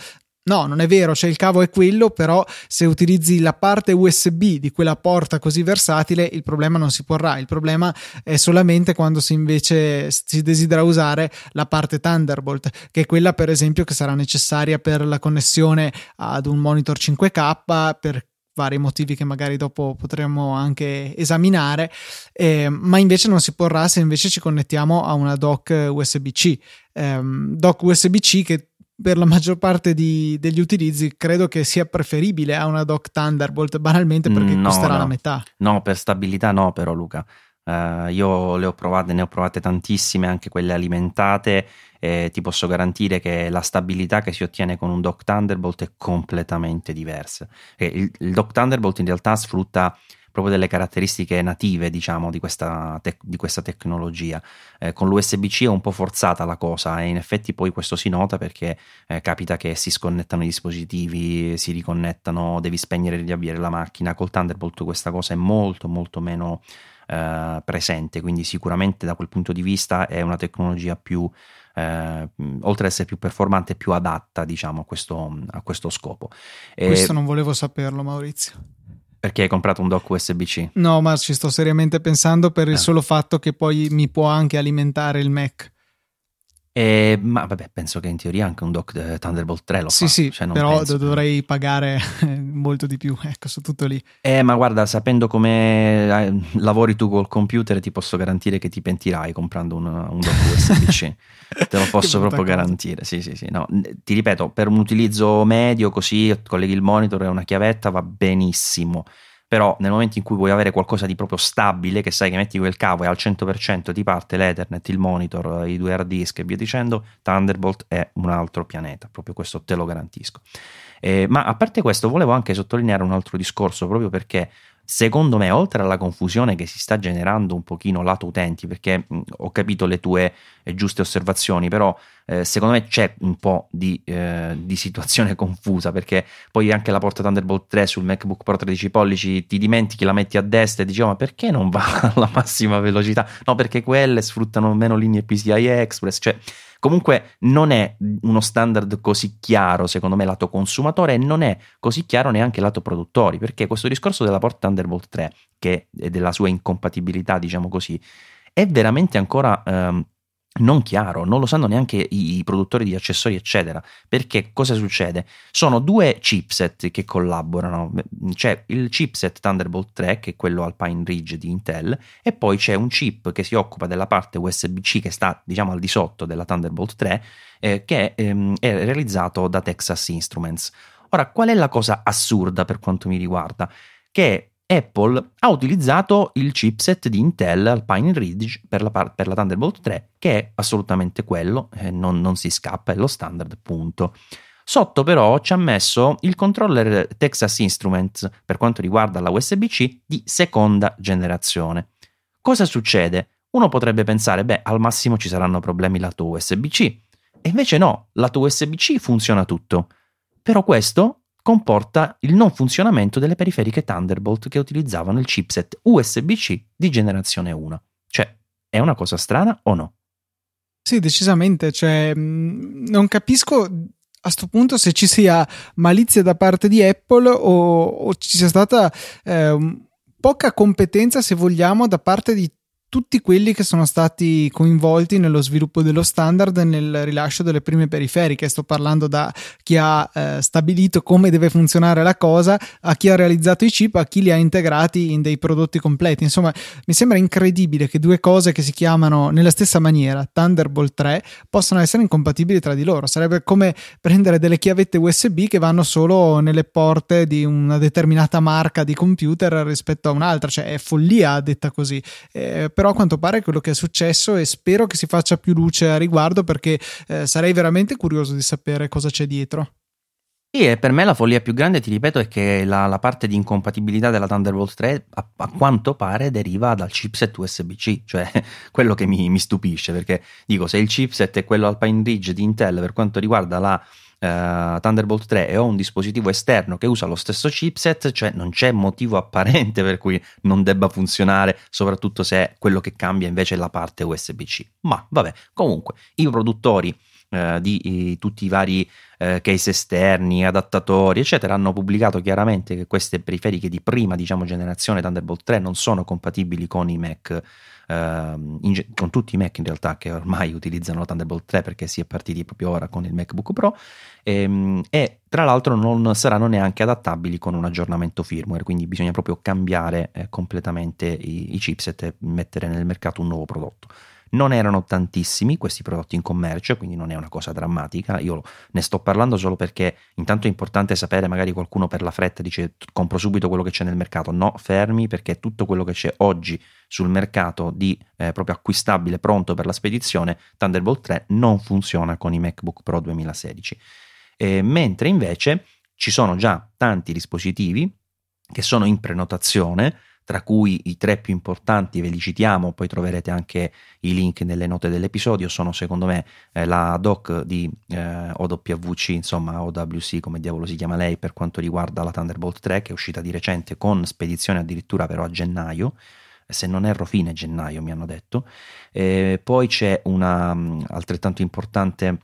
No, non è vero, cioè il cavo è quello, però se utilizzi la parte USB di quella porta così versatile, il problema non si porrà. Il problema è solamente quando si invece si desidera usare la parte Thunderbolt, che è quella per esempio che sarà necessaria per la connessione ad un monitor 5K, per vari motivi che magari dopo potremo anche esaminare, eh, ma invece non si porrà se invece ci connettiamo a una dock USB-C. Eh, dock USB-C che per la maggior parte di, degli utilizzi credo che sia preferibile a una dock Thunderbolt banalmente perché no, costerà no. la metà. No, per stabilità no, però Luca. Uh, io le ho provate, ne ho provate tantissime, anche quelle alimentate, e ti posso garantire che la stabilità che si ottiene con un dock Thunderbolt è completamente diversa. Il, il dock Thunderbolt in realtà sfrutta proprio delle caratteristiche native, diciamo, di questa, te- di questa tecnologia. Eh, con l'USB-C è un po' forzata la cosa e in effetti poi questo si nota perché eh, capita che si sconnettano i dispositivi, si riconnettano, devi spegnere e riavviare la macchina. Col Thunderbolt questa cosa è molto molto meno eh, presente, quindi sicuramente da quel punto di vista è una tecnologia più eh, oltre ad essere più performante, più adatta diciamo, a, questo, a questo scopo. Questo non volevo saperlo, Maurizio. Perché hai comprato un dock USB-C? No, ma ci sto seriamente pensando per il eh. solo fatto che poi mi può anche alimentare il Mac. Eh, ma vabbè, penso che in teoria anche un dock eh, Thunderbolt 3 lo sì, fa. Sì, cioè, però penso. dovrei pagare molto di più, ecco, su tutto lì. Eh, ma guarda, sapendo come eh, lavori tu col computer, ti posso garantire che ti pentirai comprando un, un dock USB-C. Te lo posso proprio cosa. garantire. Sì, sì, sì. No, ti ripeto, per un utilizzo medio, così colleghi il monitor e una chiavetta va benissimo però nel momento in cui vuoi avere qualcosa di proprio stabile, che sai che metti quel cavo e al 100% ti parte l'Ethernet, il monitor, i due hard disk e via dicendo, Thunderbolt è un altro pianeta, proprio questo te lo garantisco. Eh, ma a parte questo, volevo anche sottolineare un altro discorso, proprio perché secondo me, oltre alla confusione che si sta generando un pochino lato utenti, perché mh, ho capito le tue eh, giuste osservazioni, però eh, secondo me c'è un po' di, eh, di, situazione confusa, perché poi anche la porta Thunderbolt 3 sul MacBook Pro 13 pollici ti dimentichi, la metti a destra e dici, oh, ma perché non va alla massima velocità? No, perché quelle sfruttano meno linee PCI Express, cioè Comunque non è uno standard così chiaro, secondo me, lato consumatore e non è così chiaro neanche lato produttori, perché questo discorso della porta Thunderbolt 3, che è della sua incompatibilità, diciamo così, è veramente ancora ehm, non chiaro, non lo sanno neanche i, produttori di accessori, eccetera. Perché cosa succede? Sono due chipset che collaborano. C'è il chipset Thunderbolt 3, che è quello Alpine Ridge di Intel, e poi c'è un chip che si occupa della parte USB-C che sta, diciamo, al di sotto della Thunderbolt 3, eh, che ehm, è realizzato da Texas Instruments. Ora, qual è la cosa assurda per quanto mi riguarda? Che Apple ha utilizzato il chipset di Intel Alpine Ridge per la, per la Thunderbolt 3, che è assolutamente quello, eh, non, non si scappa, è lo standard, punto. Sotto però ci ha messo il controller Texas Instruments per quanto riguarda la USB-C di seconda generazione. Cosa succede? Uno potrebbe pensare, beh, al massimo ci saranno problemi lato USB-C. E invece no, lato USB-C funziona tutto. Però questo comporta il non funzionamento delle periferiche Thunderbolt che utilizzavano il chipset USB-C di generazione 1. Cioè, è una cosa strana o no? Sì, decisamente. Cioè, mm, non capisco a questo punto se ci sia malizia da parte di Apple o, o ci sia stata eh, poca competenza, se vogliamo, da parte di tutti quelli che sono stati coinvolti nello sviluppo dello standard e nel rilascio delle prime periferiche. Sto parlando da chi ha eh, stabilito come deve funzionare la cosa, a chi ha realizzato i chip, a chi li ha integrati in dei prodotti completi. Insomma, mi sembra incredibile che due cose che si chiamano nella stessa maniera Thunderbolt 3 possano essere incompatibili tra di loro. Sarebbe come prendere delle chiavette USB che vanno solo nelle porte di una determinata marca di computer rispetto a un'altra, cioè è follia detta così. Eh, però a quanto pare è quello che è successo e spero che si faccia più luce a riguardo perché eh, sarei veramente curioso di sapere cosa c'è dietro. Sì, e per me la follia più grande, ti ripeto, è che la, la parte di incompatibilità della Thunderbolt 3 a, a, quanto pare deriva dal chipset USB-C, cioè quello che mi, mi stupisce, perché dico, se il chipset è quello Alpine Ridge di Intel per quanto riguarda la uh, Thunderbolt 3 e ho un dispositivo esterno che usa lo stesso chipset, cioè non c'è motivo apparente per cui non debba funzionare, soprattutto se quello che cambia invece è la parte USB-C. Ma vabbè, comunque i produttori uh, di i, tutti i vari uh, case esterni, adattatori, eccetera, hanno pubblicato chiaramente che queste periferiche di prima, diciamo, generazione Thunderbolt 3 non sono compatibili con i Mac in, con tutti i Mac in realtà che ormai utilizzano la Thunderbolt 3 perché si è partiti proprio ora con il MacBook Pro e, ehm, e tra l'altro non saranno neanche adattabili con un aggiornamento firmware, quindi bisogna proprio cambiare eh, completamente i, i chipset e mettere nel mercato un nuovo prodotto. Non erano tantissimi questi prodotti in commercio, quindi non è una cosa drammatica. Io ne sto parlando solo perché intanto è importante sapere, magari qualcuno per la fretta dice compro subito quello che c'è nel mercato. No, fermi perché tutto quello che c'è oggi sul mercato di eh, proprio acquistabile pronto per la spedizione, Thunderbolt 3 non funziona con i MacBook Pro 2016. Eh, mentre invece ci sono già tanti dispositivi che sono in prenotazione tra cui i tre più importanti ve li citiamo, poi troverete anche i link nelle note dell'episodio, sono secondo me eh, la doc di eh, OWC, insomma OWC come diavolo si chiama lei per quanto riguarda la Thunderbolt 3 che è uscita di recente con spedizione addirittura però a gennaio, se non erro fine gennaio mi hanno detto, e poi c'è una altrettanto importante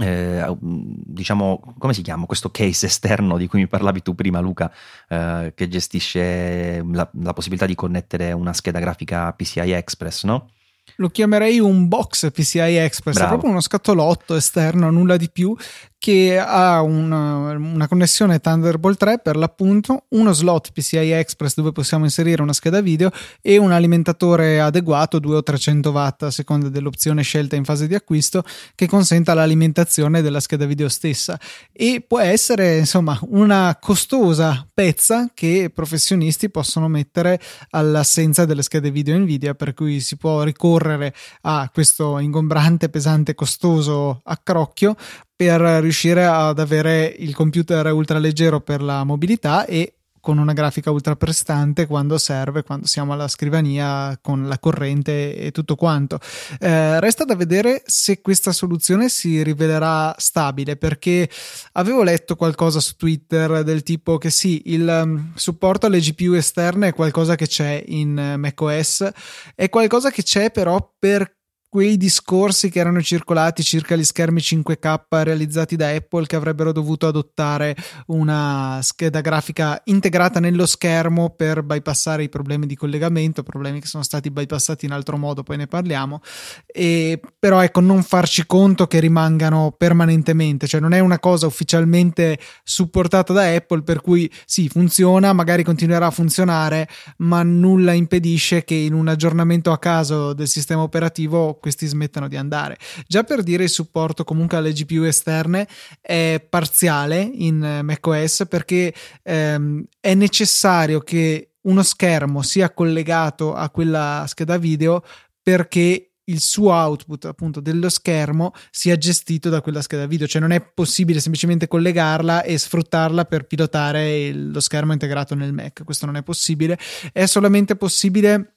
eh, diciamo come si chiama questo case esterno di cui mi parlavi tu prima Luca eh, che gestisce la, la, possibilità di connettere una scheda grafica PCI Express no? Lo chiamerei un box PCI Express, Bravo. è proprio uno scatolotto esterno, nulla di più, che ha una, una, connessione Thunderbolt 3 per l'appunto, uno slot PCI Express dove possiamo inserire una scheda video e un alimentatore adeguato 2 o 300 watt a seconda dell'opzione scelta in fase di acquisto che consenta l'alimentazione della scheda video stessa. E può essere insomma una costosa pezza che professionisti possono mettere all'assenza delle schede video Nvidia per cui si può ricorrere a questo ingombrante, pesante, costoso accrocchio per riuscire ad avere il computer ultra leggero per la mobilità e con una grafica ultra prestante quando serve, quando siamo alla scrivania con la corrente e tutto quanto. Eh, resta da vedere se questa soluzione si rivelerà stabile perché avevo letto qualcosa su Twitter del tipo che sì, il um, supporto alle GPU esterne è qualcosa che c'è in uh, macOS, è qualcosa che c'è però per quei discorsi che erano circolati circa gli schermi 5K realizzati da Apple che avrebbero dovuto adottare una scheda grafica integrata nello schermo per bypassare i problemi di collegamento, problemi che sono stati bypassati in altro modo, poi ne parliamo. E, però ecco, non farci conto che rimangano permanentemente, cioè non è una cosa ufficialmente supportata da Apple per cui sì, funziona, magari continuerà a funzionare, ma nulla impedisce che in un aggiornamento a caso del sistema operativo questi smettano di andare. Già per dire il supporto comunque alle GPU esterne è parziale in macOS perché ehm, è necessario che uno schermo sia collegato a quella scheda video perché il suo output appunto dello schermo sia gestito da quella scheda video, cioè non è possibile semplicemente collegarla e sfruttarla per pilotare lo schermo integrato nel Mac, questo non è possibile, è solamente possibile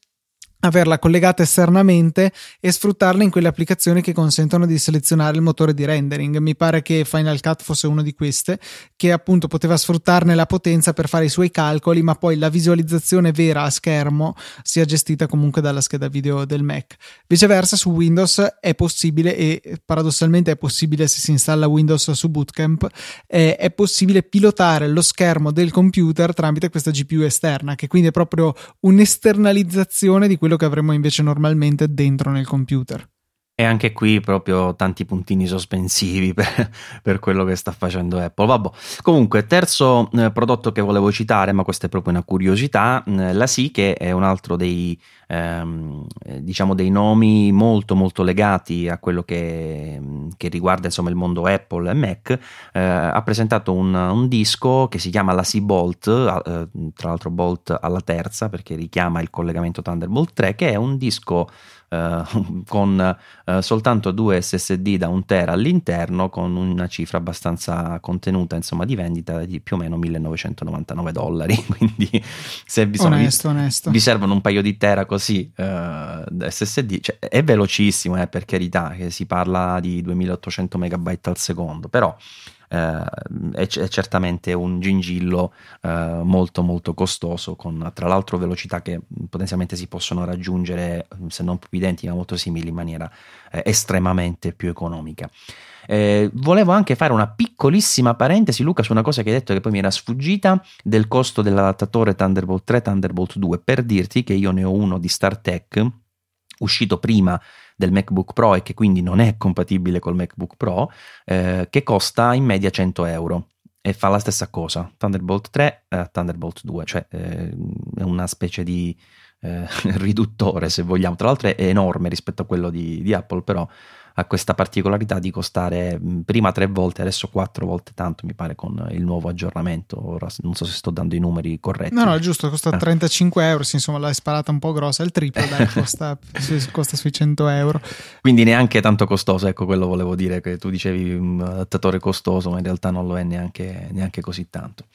averla collegata esternamente e sfruttarla in quelle applicazioni che consentono di selezionare il motore di rendering. Mi pare che Final Cut fosse una di queste, che appunto poteva sfruttarne la potenza per fare i suoi calcoli, ma poi la visualizzazione vera a schermo sia gestita comunque dalla scheda video del Mac. Viceversa su Windows è possibile e paradossalmente è possibile se si installa Windows su Bootcamp, eh, è possibile pilotare lo schermo del computer tramite questa GPU esterna, che quindi è proprio un'esternalizzazione di quello che avremmo invece normalmente dentro nel computer. E anche qui proprio tanti puntini sospensivi per, per quello che sta facendo Apple. Vabbè. Comunque, terzo eh, prodotto che volevo citare, ma questa è proprio una curiosità, eh, la SI che è un altro dei, ehm, eh, diciamo dei nomi molto molto legati a quello che, che riguarda insomma il mondo Apple e Mac, eh, ha presentato un, un, disco che si chiama la SI Bolt, eh, tra l'altro Bolt alla terza perché richiama il collegamento Thunderbolt 3, che è un disco Uh, con uh, soltanto due SSD da un tera all'interno con una cifra abbastanza contenuta insomma di vendita di più o meno 1999 dollari quindi se vi, onesto, vi, onesto. vi servono un paio di tera così uh, SSD cioè, è velocissimo eh, per carità che si parla di 2800 megabyte al secondo però eh, è, è, certamente un gingillo eh, molto molto costoso con tra l'altro velocità che potenzialmente si possono raggiungere se non più identiche ma molto simili in maniera eh, estremamente più economica. Eh, volevo anche fare una piccolissima parentesi, Luca, su una cosa che hai detto che poi mi era sfuggita del costo dell'adattatore Thunderbolt 3 Thunderbolt 2, per dirti che io ne ho uno di StarTech uscito prima del MacBook Pro e che quindi non è compatibile col MacBook Pro, eh, che costa in media 100 euro. E fa la stessa cosa, Thunderbolt 3 eh, Thunderbolt 2, cioè eh, è una specie di eh, riduttore se vogliamo, tra l'altro è enorme rispetto a quello di, di Apple, però ha questa particolarità di costare prima tre volte, adesso quattro volte tanto, mi pare, con il nuovo aggiornamento. Ora non so se sto dando i numeri corretti. No, no, è giusto, costa eh. 35 euro, sì, insomma l'hai sparata un po' grossa, il triplo, dai, costa, costa sui 100 euro. Quindi neanche tanto costoso, ecco quello volevo dire, che tu dicevi un adattatore costoso, ma in realtà non lo è neanche, neanche così tanto.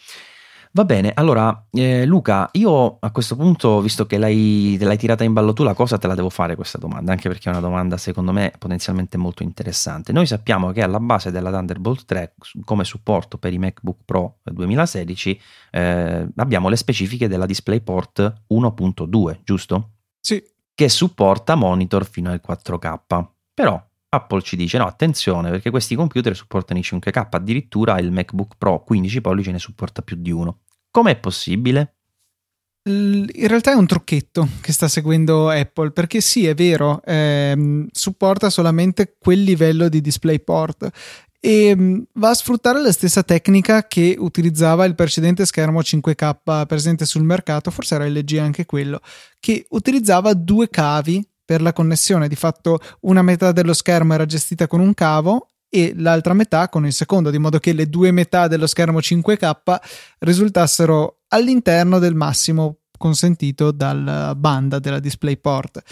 Va bene, allora eh, Luca, io a questo punto, visto che l'hai, l'hai, tirata in ballo tu, la cosa te la devo fare questa domanda, anche perché è una domanda secondo me potenzialmente molto interessante. Noi sappiamo che alla base della Thunderbolt 3, come supporto per i MacBook Pro 2016, eh, abbiamo le specifiche della DisplayPort 1.2, giusto? Sì. Che supporta monitor fino al 4K. Però Apple ci dice no, attenzione perché questi computer supportano i 5K, addirittura il MacBook Pro 15 pollici ne supporta più di uno. Com'è possibile? In realtà è un trucchetto che sta seguendo Apple perché sì, è vero, ehm, supporta solamente quel livello di DisplayPort e mm, va a sfruttare la stessa tecnica che utilizzava il precedente schermo 5K presente sul mercato, forse era LG anche quello, che utilizzava due cavi per la connessione. Di fatto una metà dello schermo era gestita con un cavo e l'altra metà con il secondo, di modo che le due metà dello schermo 5K risultassero all'interno del massimo consentito dalla banda della DisplayPort.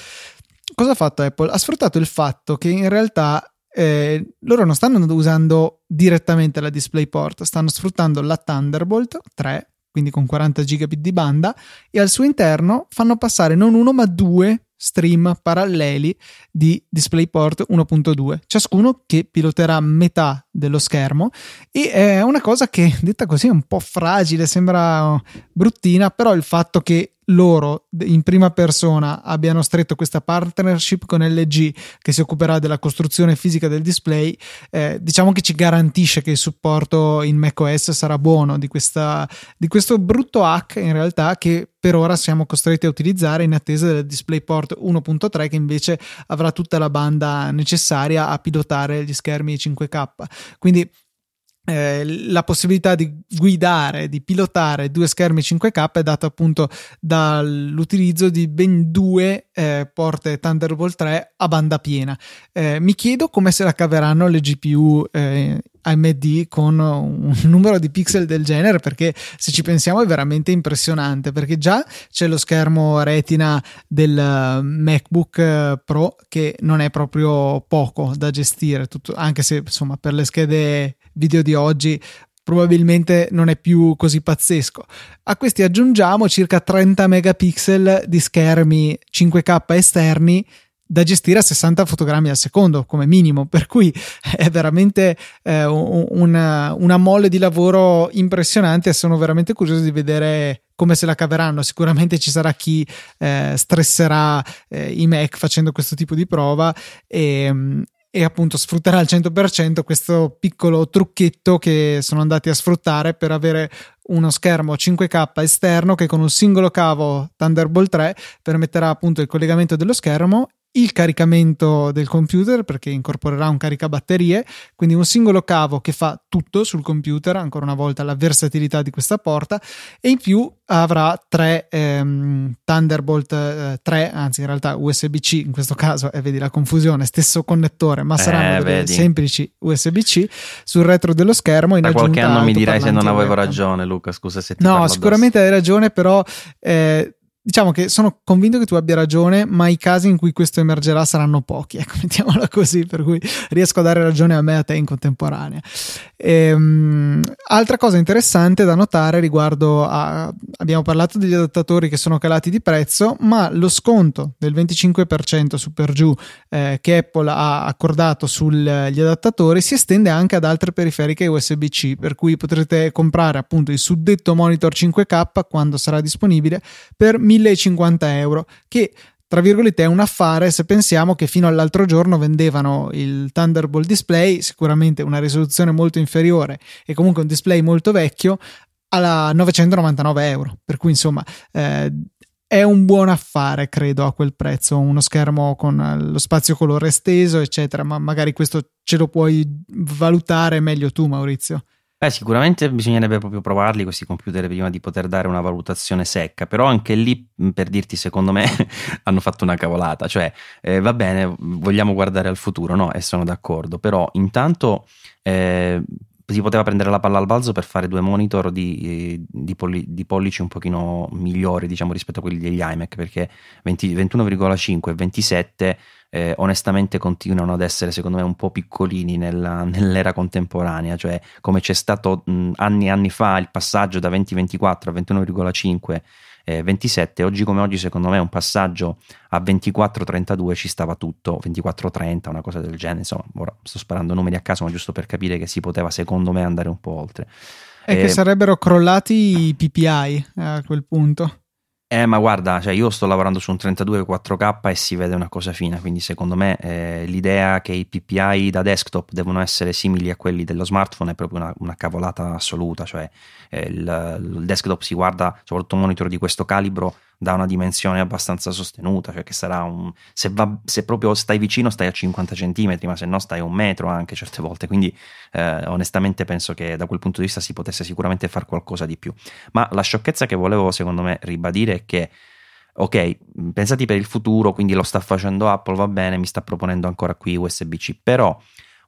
Cosa ha fatto Apple? Ha sfruttato il fatto che in realtà eh, loro non stanno usando direttamente la DisplayPort, stanno sfruttando la Thunderbolt 3, quindi con 40 gigabit di banda, e al suo interno fanno passare non uno ma due stream paralleli di DisplayPort 1.2, ciascuno che piloterà metà dello schermo. E è una cosa che detta così è un po' fragile, sembra bruttina, però il fatto che loro in prima persona abbiano stretto questa partnership con LG che si occuperà della costruzione fisica del display, eh, diciamo che ci garantisce che il supporto in macOS sarà buono di, questa, di questo brutto hack in realtà che per ora siamo costretti a utilizzare in attesa del DisplayPort 1.3 che invece avrà tutta la banda necessaria a pilotare gli schermi 5K. Quindi eh, la possibilità di guidare, di pilotare due schermi 5K è data appunto dall'utilizzo di ben due eh, porte Thunderbolt 3 a banda piena. Eh, mi chiedo come se la caveranno le GPU eh, AMD con un numero di pixel del genere perché se ci pensiamo è veramente impressionante perché già c'è lo schermo retina del MacBook Pro che non è proprio poco da gestire tutto, anche se insomma per le schede video di oggi probabilmente non è più così pazzesco. A questi aggiungiamo circa 30 megapixel di schermi 5K esterni da gestire a 60 fotogrammi al secondo come minimo, per cui è veramente eh, una, una molle di lavoro impressionante e sono veramente curioso di vedere come se la caveranno. Sicuramente ci sarà chi eh, stresserà eh, i Mac facendo questo tipo di prova e, e appunto sfrutterà al 100% questo piccolo trucchetto che sono andati a sfruttare per avere uno schermo 5K esterno che con un singolo cavo Thunderbolt 3 permetterà appunto il collegamento dello schermo il caricamento del computer perché incorporerà un caricabatterie, quindi un singolo cavo che fa tutto sul computer, ancora una volta la versatilità di questa porta e in più avrà tre ehm, Thunderbolt eh, 3, anzi in realtà USB-C in questo caso, e vedi la confusione, stesso connettore, ma saranno eh, semplici USB-C sul retro dello schermo. In da qualche anno mi direi se non avevo ragione Luca, scusa se ti No, sicuramente addosso. hai ragione, però eh, diciamo che sono convinto che tu abbia ragione, ma i casi in cui questo emergerà saranno pochi, ecco, mettiamola così, per cui riesco a dare ragione a me e a te in contemporanea. Ehm, altra cosa interessante da notare riguardo a abbiamo parlato degli adattatori che sono calati di prezzo, ma lo sconto del 25% su per giù eh, che Apple ha accordato sugli adattatori si estende anche ad altre periferiche USB-C, per cui potrete comprare appunto il suddetto monitor 5K quando sarà disponibile per 1050 euro, che tra virgolette è un affare se pensiamo che fino all'altro giorno vendevano il Thunderbolt display, sicuramente una risoluzione molto inferiore e comunque un display molto vecchio, a 999 euro. Per cui insomma eh, è un buon affare, credo, a quel prezzo. Uno schermo con lo spazio colore esteso, eccetera. Ma magari questo ce lo puoi valutare meglio tu, Maurizio. Beh, sicuramente bisognerebbe proprio provarli questi computer prima di poter dare una valutazione secca, però anche lì, per dirti, secondo me hanno fatto una cavolata, cioè eh, va bene, vogliamo guardare al futuro, no? E sono d'accordo, però intanto eh, si poteva prendere la palla al balzo per fare due monitor di, di, polli, di pollici un pochino migliori diciamo rispetto a quelli degli iMac perché 20, 21,5 e 27 eh, onestamente continuano ad essere secondo me un po' piccolini nella, nell'era contemporanea, cioè come c'è stato mh, anni e anni fa il passaggio da 2024 a 21,5 eh, 27, oggi come oggi secondo me un passaggio a 24-32 ci stava tutto, 24-30, una cosa del genere, insomma, ora sto sparando numeri a caso ma giusto per capire che si poteva secondo me andare un po' oltre. E eh, che sarebbero crollati i PPI a quel punto. Eh, ma guarda, cioè io sto lavorando su un 32 4K e si vede una cosa fina, quindi secondo me eh, l'idea che i PPI da desktop devono essere simili a quelli dello smartphone è proprio una, una cavolata assoluta, cioè eh, il, il, desktop si guarda, soprattutto un monitor di questo calibro, da una dimensione abbastanza sostenuta, cioè che sarà un... Se, va, se proprio stai vicino stai a 50 cm, ma se no stai a un metro anche certe volte, quindi eh, onestamente penso che da quel punto di vista si potesse sicuramente fare qualcosa di più. Ma la sciocchezza che volevo secondo me ribadire è che ok, pensati per il futuro, quindi lo sta facendo Apple, va bene, mi sta proponendo ancora qui USB-C, però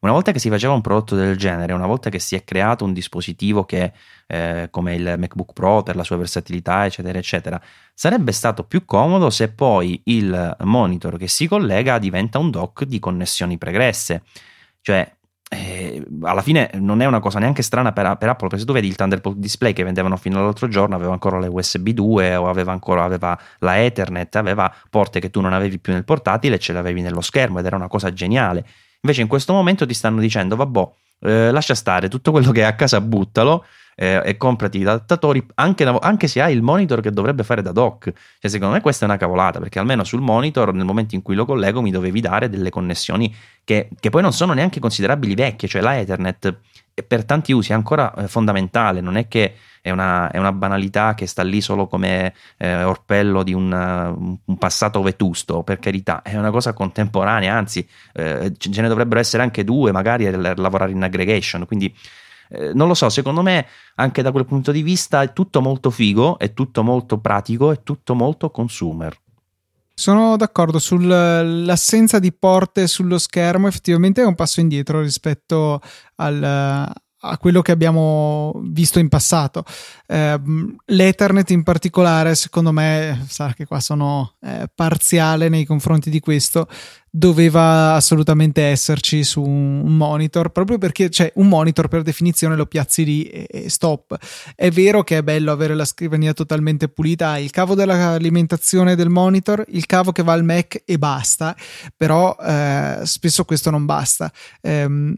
una volta che si faceva un prodotto del genere, una volta che si è creato un dispositivo che, eh, come il MacBook Pro per la sua versatilità, eccetera, eccetera, sarebbe stato più comodo se poi il monitor che si collega diventa un dock di connessioni pregresse. Cioè, eh, alla fine non è una cosa neanche strana per, per, Apple, perché se tu vedi il Thunderbolt display che vendevano fino all'altro giorno, aveva ancora le USB 2 o aveva ancora aveva la Ethernet, aveva porte che tu non avevi più nel portatile e ce le avevi nello schermo ed era una cosa geniale. Invece in questo momento ti stanno dicendo, vabbè, eh, lascia stare tutto quello che hai a casa, buttalo eh, e comprati gli adattatori, anche, anche, se hai il monitor che dovrebbe fare da dock. Cioè, secondo me questa è una cavolata, perché almeno sul monitor, nel momento in cui lo collego, mi dovevi dare delle connessioni che, che poi non sono neanche considerabili vecchie, cioè la Ethernet per tanti usi è ancora eh, fondamentale, non è che è una, è una, banalità che sta lì solo come eh, orpello di un, un, passato vetusto, per carità, è una cosa contemporanea, anzi eh, ce ne dovrebbero essere anche due, magari a lavorare in aggregation, quindi eh, non lo so, secondo me anche da quel punto di vista è tutto molto figo, è tutto molto pratico, è tutto molto consumer. Sono d'accordo sull'assenza di porte sullo schermo, effettivamente è un passo indietro rispetto al, a quello che abbiamo visto in passato. Eh, L'Ethernet in particolare, secondo me, sa che qua sono eh, parziale nei confronti di questo, doveva assolutamente esserci su un monitor, proprio perché cioè, un monitor per definizione lo piazzi lì e, e stop. È vero che è bello avere la scrivania totalmente pulita, il cavo dell'alimentazione del monitor, il cavo che va al Mac e basta, però eh, spesso questo non basta. Eh,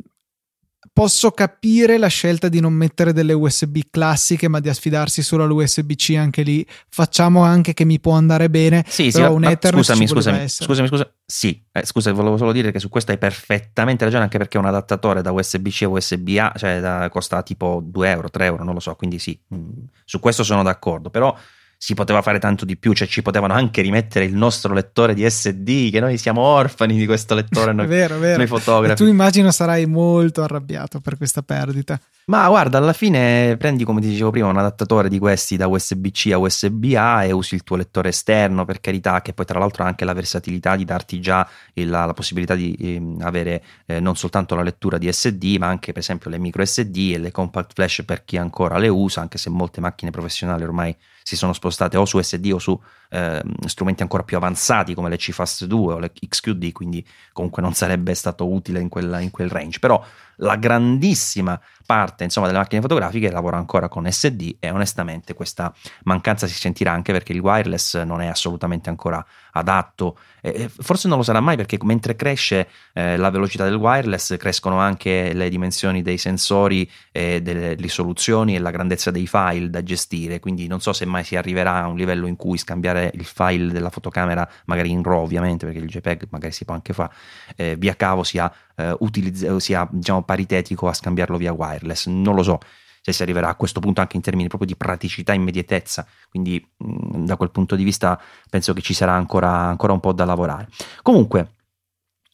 posso capire la scelta di non mettere delle USB classiche, ma di affidarsi solo all'USB-C anche lì. Facciamo anche che mi può andare bene. Sì, sì, un Ethernet scusami, scusami, scusami, scusami, sì, eh, scusa, volevo solo dire che su questo hai perfettamente ragione, anche perché un adattatore da USB-C a USB-A cioè, da, costa tipo 2 euro, 3 euro, non lo so, quindi sì, mh, mm, su questo sono d'accordo, però si poteva fare tanto di più, cioè ci potevano anche rimettere il nostro lettore di SD, che noi siamo orfani di questo lettore, noi, vero, vero. noi fotografi. E tu immagino sarai molto arrabbiato per questa perdita. Ma guarda, alla fine prendi, come ti dicevo prima, un adattatore di questi da USB-C a USB-A e usi il tuo lettore esterno, per carità, che poi tra l'altro ha anche la versatilità di darti già la, la, possibilità di eh, avere eh, non soltanto la lettura di SD, ma anche per esempio le micro SD e le compact flash per chi ancora le usa, anche se molte macchine professionali ormai si sono spostate o su SD o su eh, strumenti ancora più avanzati come le CFast 2 o le XQD, quindi comunque non sarebbe stato utile in, quella, in quel range. Però la grandissima parte insomma, delle macchine fotografiche lavora ancora con SD e onestamente questa mancanza si sentirà anche perché il wireless non è assolutamente ancora adatto e forse non lo sarà mai perché mentre cresce eh, la velocità del wireless crescono anche le dimensioni dei sensori e delle risoluzioni e la grandezza dei file da gestire quindi non so se mai si arriverà a un livello in cui scambiare il file della fotocamera magari in RAW ovviamente perché il JPEG magari si può anche fare eh, via cavo sia, eh, utilizz- sia diciamo paritetico a scambiarlo via wireless non lo so se si arriverà a questo punto anche in termini proprio di praticità e immediatezza. Quindi mh, da quel punto di vista penso che ci sarà ancora, ancora un po' da lavorare. Comunque,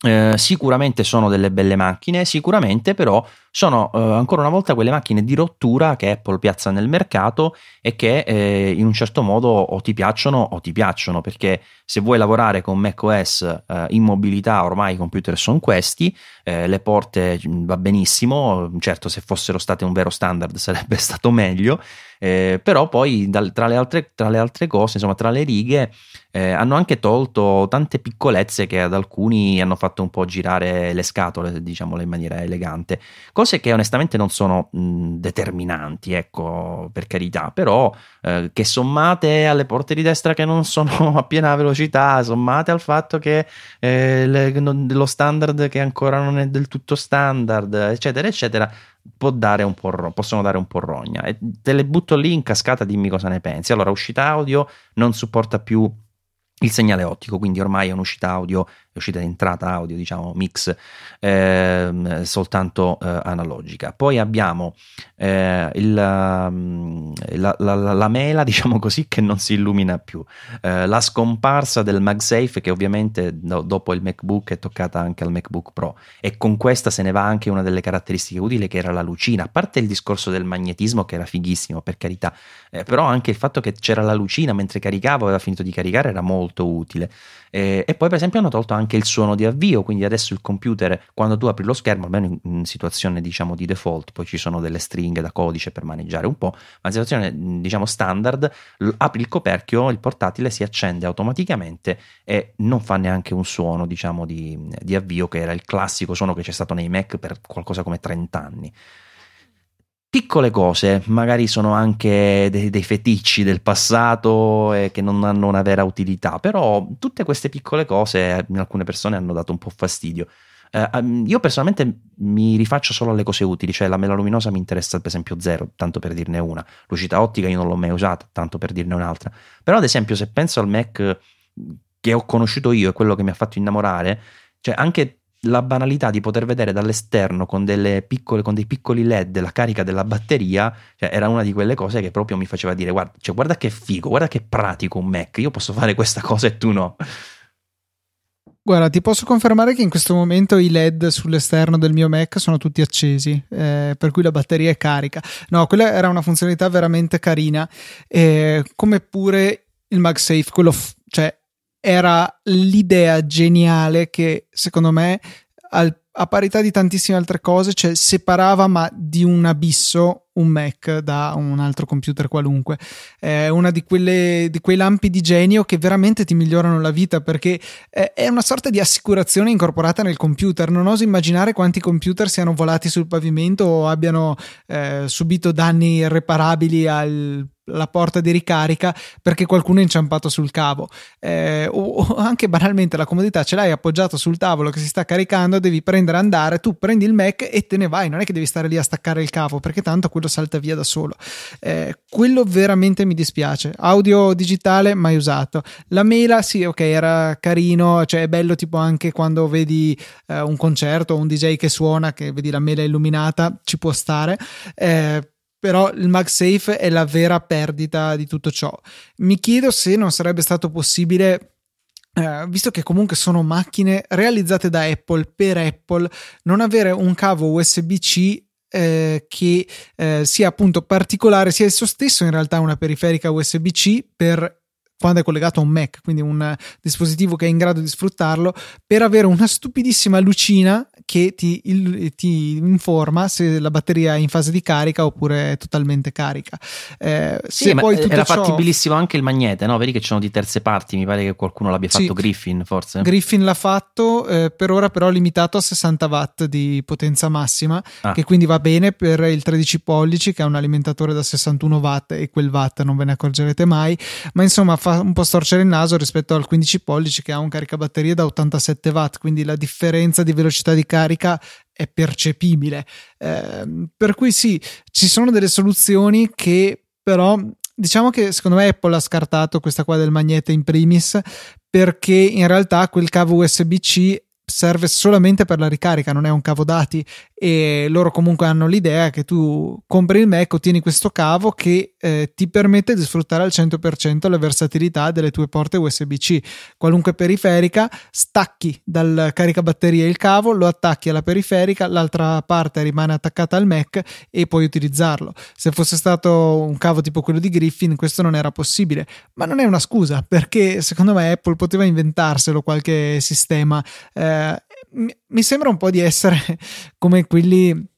eh, sicuramente sono delle belle macchine, sicuramente però sono eh, ancora una volta quelle macchine di rottura che Apple piazza nel mercato e che eh, in un certo modo o ti piacciono o ti piacciono, perché se vuoi lavorare con macOS eh, in mobilità, ormai i computer sono questi, eh, le porte mm, va benissimo, certo se fossero state un vero standard sarebbe stato meglio, eh, però poi dal, tra, le altre, tra, le altre, cose, insomma tra le righe, eh, hanno anche tolto tante piccolezze che ad alcuni hanno fatto un po' girare le scatole, diciamolo in maniera elegante, cose che onestamente non sono mh, determinanti, ecco, per carità, però eh, che sommate alle porte di destra che non sono a piena velocità, sommate al fatto che eh, le, non, lo standard che ancora non è del tutto standard, eccetera, eccetera, dare possono dare un po' rogna. E te le butto lì in cascata, dimmi cosa ne pensi. Allora, uscita audio non supporta più il segnale ottico, quindi ormai è un'uscita audio uscita ed entrata audio, diciamo mix eh, soltanto eh, analogica. Poi abbiamo eh, il, mm, la, la, la, mela, diciamo così, che non si illumina più, eh, la scomparsa del MagSafe che ovviamente no, dopo il MacBook è toccata anche al MacBook Pro e con questa se ne va anche una delle caratteristiche utili che era la lucina, a parte il discorso del magnetismo che era fighissimo per carità, eh, però anche il fatto che c'era la lucina mentre caricavo, aveva finito di caricare, era molto utile. Eh, e poi, per esempio, hanno tolto anche il suono di avvio, quindi adesso il computer, quando tu apri lo schermo, almeno in, in situazione diciamo di default, poi ci sono delle stringhe da codice per maneggiare un po', ma in situazione diciamo standard, l- apri il coperchio, il portatile si accende automaticamente e non fa neanche un suono, diciamo, di, di avvio, che era il classico suono che c'è stato nei Mac per qualcosa come 30 anni piccole cose, magari sono anche dei, dei feticci del passato e che non hanno una vera utilità, però tutte queste piccole cose in alcune persone hanno dato un po' fastidio. Eh, io personalmente mi rifaccio solo alle cose utili, cioè la mela luminosa mi interessa per esempio zero, tanto per dirne una. Lucida ottica io non l'ho mai usata, tanto per dirne un'altra. Però ad esempio se penso al Mac che ho conosciuto io e quello che mi ha fatto innamorare, cioè anche la banalità di poter vedere dall'esterno con, piccole, con dei piccoli LED la carica della batteria cioè, era una di quelle cose che proprio mi faceva dire guarda, cioè, guarda che figo, guarda che pratico un Mac, io posso fare questa cosa e tu no. Guarda, ti posso confermare che in questo momento i LED sull'esterno del mio Mac sono tutti accesi, eh, per cui la batteria è carica. No, quella era una funzionalità veramente carina, eh, come pure il MagSafe, quello f- cioè era l'idea geniale che secondo me al, a parità di tantissime altre cose cioè separava ma di un abisso un Mac da un altro computer qualunque. È una di, quelle, di quei lampi di genio che veramente ti migliorano la vita perché è una sorta di assicurazione incorporata nel computer. Non oso immaginare quanti computer siano volati sul pavimento o abbiano eh, subito danni irreparabili al la porta di ricarica perché qualcuno è inciampato sul cavo eh, o, anche banalmente la comodità ce l'hai appoggiato sul tavolo che si sta caricando devi prendere andare tu prendi il Mac e te ne vai non è che devi stare lì a staccare il cavo perché tanto quello salta via da solo. Eh, quello veramente mi dispiace. Audio digitale mai usato. La mela, sì, ok, era carino, cioè è bello tipo anche quando vedi eh, un concerto o un DJ che suona, che vedi la mela illuminata, ci può stare. Eh, però il MagSafe è la vera perdita di tutto ciò. Mi chiedo se non sarebbe stato possibile eh, visto che comunque sono macchine realizzate da Apple per Apple, non avere un cavo USB-C eh, che eh, sia appunto particolare, sia esso stesso in realtà una periferica USB-C per quando è collegato a un Mac, quindi un dispositivo che è in grado di sfruttarlo, per avere una stupidissima lucina che ti, il, ti, informa se la batteria è in fase di carica oppure è totalmente carica. Eh, sì, ma era ciò... fattibilissimo anche il magnete, no? Vedi che ci sono di terze parti, mi pare che qualcuno l'abbia fatto, sì, Griffin forse. Griffin l'ha fatto, eh, per ora però limitato a 60 watt di potenza massima, ah. che quindi va bene per il 13 pollici che ha un alimentatore da 61 watt e quel watt non ve ne accorgerete mai, ma insomma fa un po' storcere il naso rispetto al 15 pollici che ha un caricabatterie da 87 watt, quindi la differenza di velocità di carica è percepibile. Eh, per cui sì, ci sono delle soluzioni che però diciamo che secondo me Apple ha scartato questa qua del magnete in primis perché in realtà quel cavo USB-C serve solamente per la ricarica, non è un cavo dati e loro comunque hanno l'idea che tu compri il Mac, ottieni questo cavo che eh, ti permette di sfruttare al 100% la versatilità delle tue porte USB-C. Qualunque periferica, stacchi dal caricabatterie il cavo, lo attacchi alla periferica, l'altra parte rimane attaccata al Mac e puoi utilizzarlo. Se fosse stato un cavo tipo quello di Griffin, questo non era possibile, ma non è una scusa perché secondo me Apple poteva inventarselo qualche sistema. Eh, mi sembra un po' di essere come quelli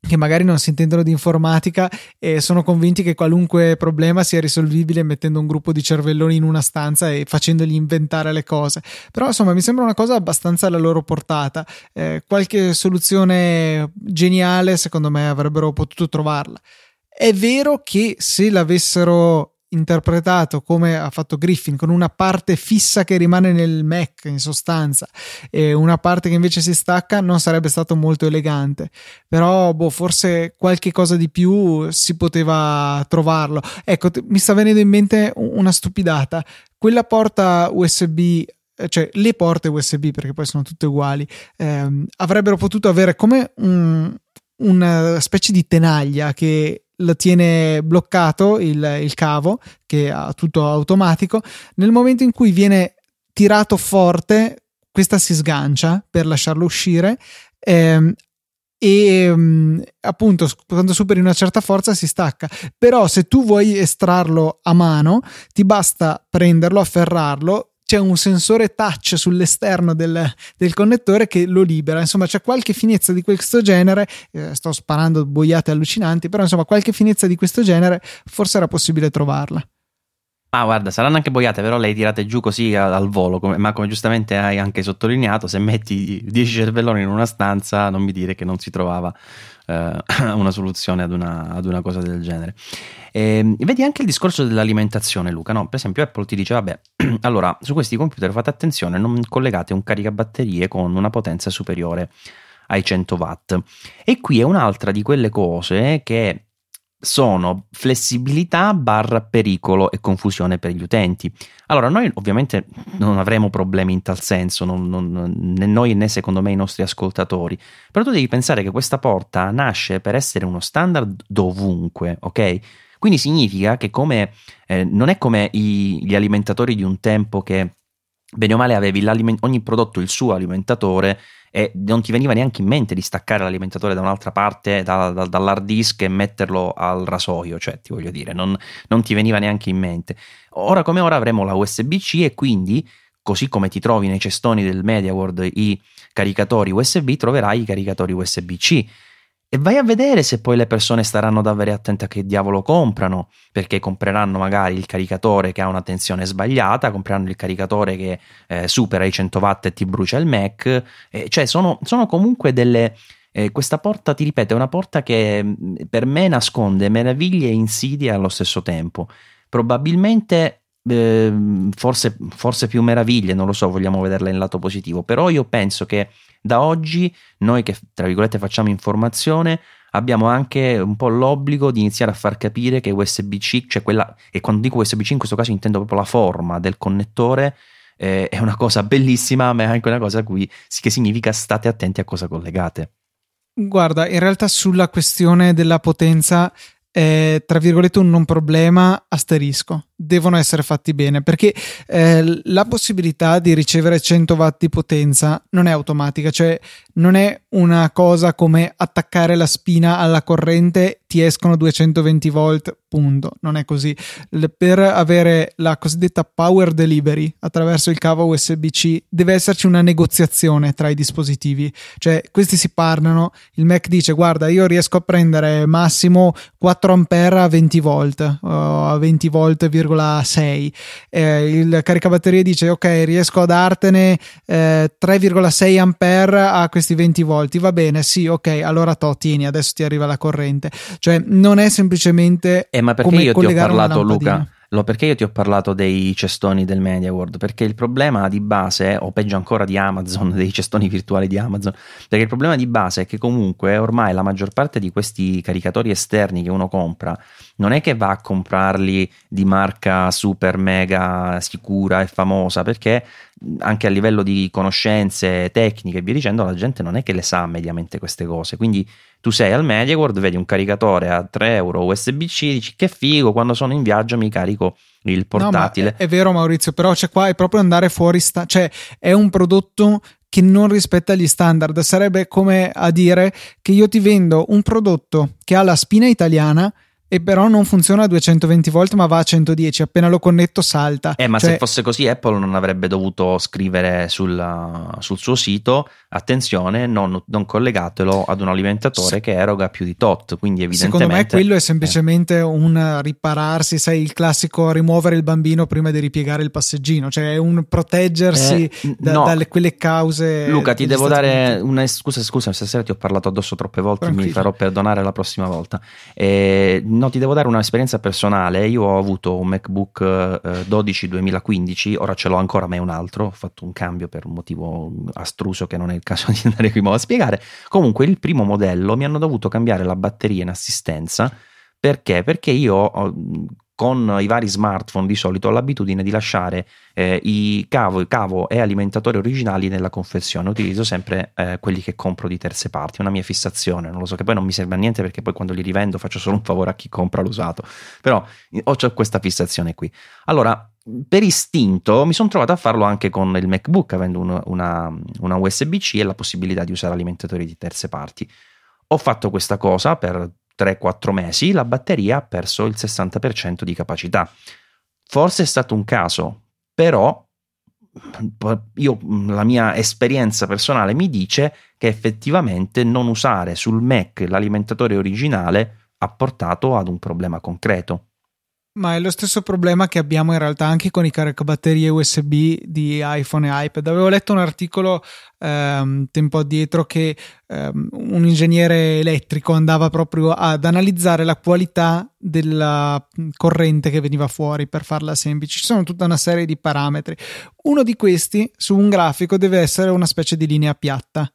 che magari non si intendono di informatica e sono convinti che qualunque problema sia risolvibile mettendo un gruppo di cervelloni in una stanza e facendogli inventare le cose. Però insomma mi sembra una cosa abbastanza alla loro portata. Eh, qualche soluzione geniale secondo me avrebbero potuto trovarla. È vero che se l'avessero interpretato come ha fatto Griffin, con una parte fissa che rimane nel Mac in sostanza e una parte che invece si stacca, non sarebbe stato molto elegante. Però, boh, forse qualche cosa di più si poteva trovarlo. Ecco, mi sta venendo in mente una stupidata. Quella porta USB cioè le porte USB, perché poi sono tutte uguali, ehm, avrebbero potuto avere come un, una specie di tenaglia che lo tiene bloccato il, il cavo che ha tutto automatico. Nel momento in cui viene tirato forte questa si sgancia per lasciarlo uscire ehm, e um, appunto quando superi una certa forza si stacca. Però se tu vuoi estrarlo a mano ti basta prenderlo afferrarlo c'è un sensore touch sull'esterno del, del, connettore che lo libera. Insomma, c'è qualche finezza di questo genere. Eh, sto sparando boiate allucinanti, però insomma, qualche finezza di questo genere forse era possibile trovarla. Ah, guarda, saranno anche boiate, però le hai tirate giù così al volo. Come, ma come giustamente hai anche sottolineato, se metti 10 cervelloni in una stanza, non mi dire che non si trovava eh, una soluzione ad una, ad una, cosa del genere. E, ehm, vedi anche il discorso dell'alimentazione, Luca. No? Per esempio, Apple ti dice: Vabbè, allora su questi computer fate attenzione, non collegate un caricabatterie con una potenza superiore ai 100 watt. E qui è un'altra di quelle cose che sono flessibilità barra pericolo e confusione per gli utenti. Allora, noi ovviamente non avremo problemi in tal senso, non, non, né noi né secondo me i nostri ascoltatori, però tu devi pensare che questa porta nasce per essere uno standard dovunque, ok? Quindi significa che come, eh, non è come i, gli alimentatori di un tempo che bene o male avevi ogni prodotto il suo alimentatore e non ti veniva neanche in mente di staccare l'alimentatore da un'altra parte, da, da, dall'hard disk e metterlo al rasoio, cioè ti voglio dire, non, non ti veniva neanche in mente. Ora come ora avremo la USB-C e quindi, così come ti trovi nei cestoni del MediaWorld i caricatori USB, troverai i caricatori USB-C e vai a vedere se poi le persone staranno davvero attente a che diavolo comprano, perché compreranno magari il caricatore che ha una tensione sbagliata, compreranno il caricatore che eh, supera i 100 watt e ti brucia il Mac, eh, cioè sono, sono, comunque delle... Eh, questa porta, ti ripeto, è una porta che mm, per me nasconde meraviglie e insidie allo stesso tempo. Probabilmente ehm, forse, forse, più meraviglie, non lo so, vogliamo vederla in lato positivo, però io penso che da oggi noi che tra virgolette facciamo informazione abbiamo anche un po' l'obbligo di iniziare a far capire che USB-C, cioè quella, e quando dico USB-C in questo caso intendo proprio la forma del connettore, eh, è una cosa bellissima, ma è anche una cosa cui, che significa state attenti a cosa collegate. Guarda, in realtà sulla questione della potenza è tra virgolette un non problema asterisco devono essere fatti bene perché eh, la possibilità di ricevere 100 watt di potenza non è automatica cioè non è una cosa come attaccare la spina alla corrente ti escono 220 volt punto. Non è così. Per avere la cosiddetta power delivery attraverso il cavo USB-C deve esserci una negoziazione tra i dispositivi. Cioè questi si parlano il Mac dice guarda io riesco a prendere massimo 4 ampere a 20 volt o a 20 volt 3,6. Eh, il caricabatterie dice ok riesco a dartene eh, 3,6 ampere a questi 20 volti. Va bene sì ok allora to tieni adesso ti arriva la corrente. Cioè non è semplicemente eh, ma perché io ti ho parlato Luca lo perché io ti ho parlato dei cestoni del MediaWorld? Perché il problema di base, o peggio ancora di Amazon, dei cestoni virtuali di Amazon, perché il problema di base è che comunque ormai la maggior parte di questi caricatori esterni che uno compra non è che va a comprarli di marca super mega sicura e famosa, perché anche a livello di conoscenze tecniche e via dicendo, la gente non è che le sa mediamente queste cose. Quindi tu sei al MediaWorld, vedi un caricatore a 3 euro USB-C, dici che figo, quando sono in viaggio mi carico il portatile. No, è, è, vero Maurizio, però c'è qua è proprio andare fuori, sta- cioè è un prodotto che non rispetta gli standard. Sarebbe come a dire che io ti vendo un prodotto che ha la spina italiana e però non funziona a 220 volt ma va a 110 appena lo connetto salta eh ma cioè... se fosse così Apple non avrebbe dovuto scrivere sul, sul suo sito attenzione non, non, collegatelo ad un alimentatore sì. che eroga più di tot quindi evidentemente secondo me quello è semplicemente eh. un ripararsi sai il classico rimuovere il bambino prima di ripiegare il passeggino cioè un proteggersi eh, da, no. dalle quelle cause Luca ti devo dare una scusa scusa stasera ti ho parlato addosso troppe volte Tranquillo. mi farò perdonare la prossima volta eh, no, ti devo dare un'esperienza personale. Io ho avuto un MacBook eh, 12 2015, ora ce l'ho ancora, ma è un altro. Ho fatto un cambio per un motivo astruso che non è il caso di andare qui a spiegare. Comunque, il primo modello mi hanno dovuto cambiare la batteria in assistenza. Perché? Perché io ho, con i vari smartphone di solito ho l'abitudine di lasciare eh, i cavo, cavo, e alimentatori originali nella confezione, utilizzo sempre eh, quelli che compro di terze parti, è una mia fissazione, non lo so che poi non mi serve a niente perché poi quando li rivendo faccio solo un favore a chi compra l'usato, però ho questa fissazione qui. Allora, per istinto mi sono trovato a farlo anche con il MacBook, avendo una, una, una USB-C e la possibilità di usare alimentatori di terze parti. Ho fatto questa cosa per 3-4 mesi la batteria ha perso il 60% di capacità. Forse è stato un caso, però io, la mia esperienza personale mi dice che effettivamente non usare sul Mac l'alimentatore originale ha portato ad un problema concreto. Ma è lo stesso problema che abbiamo in realtà anche con i caricabatterie USB di iPhone e iPad. Avevo letto un articolo um, tempo addietro che um, un ingegnere elettrico andava proprio ad analizzare la qualità della corrente che veniva fuori per farla semplice. Ci sono tutta una serie di parametri. Uno di questi su un grafico deve essere una specie di linea piatta.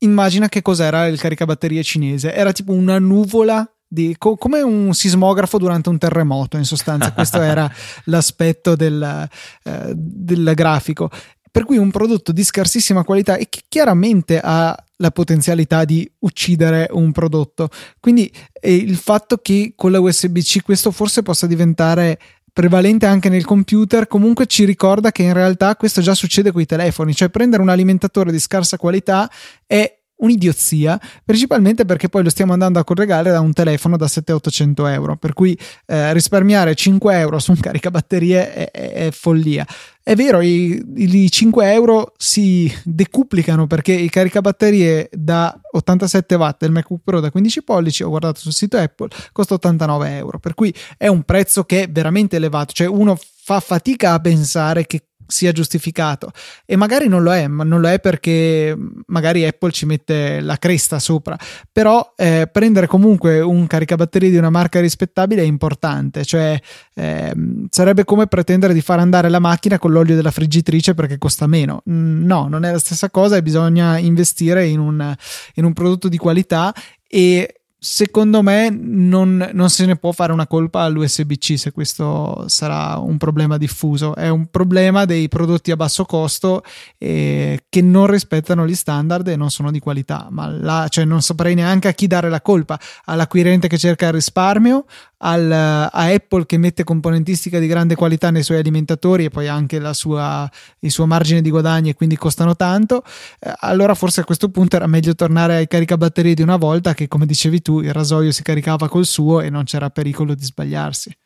Immagina che cos'era il caricabatterie cinese. Era tipo una nuvola di, co- come un sismografo durante un terremoto, in sostanza, questo era l'aspetto del, eh, del grafico. Per cui un prodotto di scarsissima qualità e che chiaramente ha la potenzialità di uccidere un prodotto. Quindi eh, il fatto che con la USB-C questo forse possa diventare prevalente anche nel computer, comunque ci ricorda che in realtà questo già succede con i telefoni, cioè prendere un alimentatore di scarsa qualità è un'idiozia, principalmente perché poi lo stiamo andando a collegare da un telefono da 700-800 euro, per cui eh, risparmiare 5 euro su un caricabatterie è, è, è follia. È vero, i, i, 5 euro si decuplicano perché i caricabatterie da 87 watt del MacBook Pro da 15 pollici, ho guardato sul sito Apple, costa 89 euro, per cui è un prezzo che è veramente elevato, cioè uno fa fatica a pensare che sia giustificato. E magari non lo è, ma non lo è perché magari Apple ci mette la cresta sopra, però eh, prendere comunque un caricabatterie di una marca rispettabile è importante, cioè eh, sarebbe come pretendere di far andare la macchina con l'olio della friggitrice perché costa meno. Mm, no, non è la stessa cosa e bisogna investire in un, in un prodotto di qualità e secondo me non, non, se ne può fare una colpa all'USB-C se questo sarà un problema diffuso. È un problema dei prodotti a basso costo eh, che non rispettano gli standard e non sono di qualità. Ma là, cioè, non saprei neanche a chi dare la colpa: all'acquirente che cerca il risparmio, al, a Apple che mette componentistica di grande qualità nei suoi alimentatori e poi anche sua, il suo margine di guadagno e quindi costano tanto, eh, allora forse a questo punto era meglio tornare ai caricabatterie di una volta che come dicevi tu il rasoio si caricava col suo e non c'era pericolo di sbagliarsi.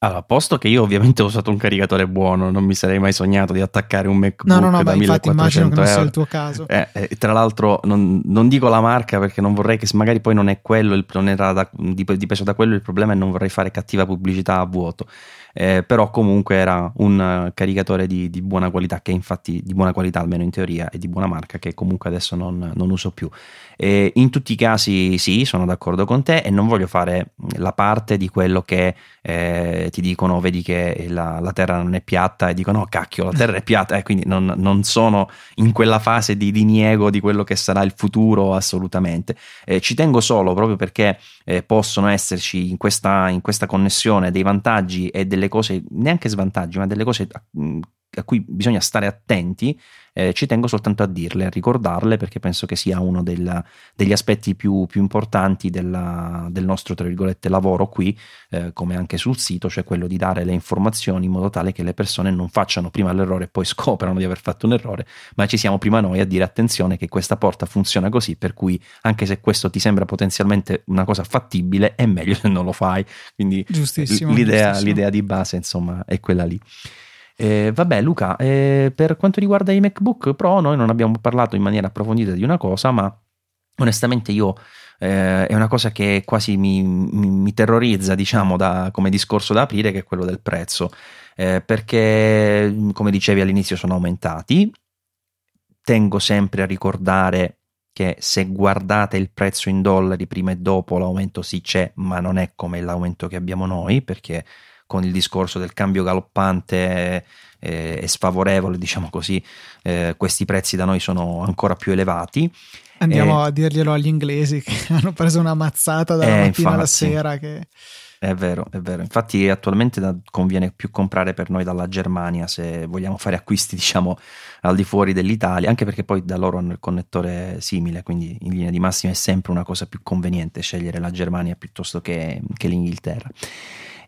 Allora, posto che io ovviamente ho usato un caricatore buono, non mi sarei mai sognato di attaccare un MacBook no, no, no, da 1400 immagino che non sia il tuo caso. Eh, eh, tra l'altro non, non, dico la marca perché non vorrei che magari poi non è quello, il, non era da, dipeso da quello il problema e non vorrei fare cattiva pubblicità a vuoto eh, però comunque era un uh, caricatore di, di, buona qualità, che infatti di buona qualità almeno in teoria e di buona marca che comunque adesso non, non uso più. E in tutti i casi sì, sono d'accordo con te e non voglio fare la parte di quello che eh, ti dicono, vedi che la, la, terra non è piatta e dicono no cacchio la terra è piatta e quindi non, non sono in quella fase di diniego di quello che sarà il futuro assolutamente. Eh, ci tengo solo proprio perché eh, possono esserci in questa, in questa connessione dei vantaggi e delle cose, neanche svantaggi, ma delle cose a cui bisogna stare attenti, eh, ci tengo soltanto a dirle, a ricordarle, perché penso che sia uno del, degli aspetti più, più importanti della, del nostro, tra virgolette, lavoro qui, eh, come anche sul sito, cioè quello di dare le informazioni in modo tale che le persone non facciano prima l'errore e poi scoprano di aver fatto un errore, ma ci siamo prima noi a dire attenzione che questa porta funziona così, per cui anche se questo ti sembra potenzialmente una cosa fattibile, è meglio se non lo fai. Quindi giustissimo, l'idea, giustissimo. l'idea di base, insomma, è quella lì. Eh, vabbè, Luca, eh, per quanto riguarda i MacBook Pro, noi non abbiamo parlato in maniera approfondita di una cosa, ma onestamente io eh, è una cosa che quasi mi, mi, mi terrorizza, diciamo, da, come discorso da aprire, che è quello del prezzo. Eh, perché, come dicevi all'inizio, sono aumentati. Tengo sempre a ricordare che se guardate il prezzo in dollari prima e dopo l'aumento sì c'è, ma non è come l'aumento che abbiamo noi, perché con il discorso del cambio galoppante eh, e sfavorevole, diciamo così, eh, questi prezzi da noi sono ancora più elevati. Andiamo eh, a dirglielo agli inglesi che hanno preso una mazzata dalla eh, mattina infatti, alla sera. Che... È vero, è vero. Infatti attualmente da, conviene più comprare per noi dalla Germania se vogliamo fare acquisti, diciamo, al di fuori dell'Italia, anche perché poi da loro hanno il connettore simile, quindi in linea di massima è sempre una cosa più conveniente scegliere la Germania piuttosto che, che l'Inghilterra.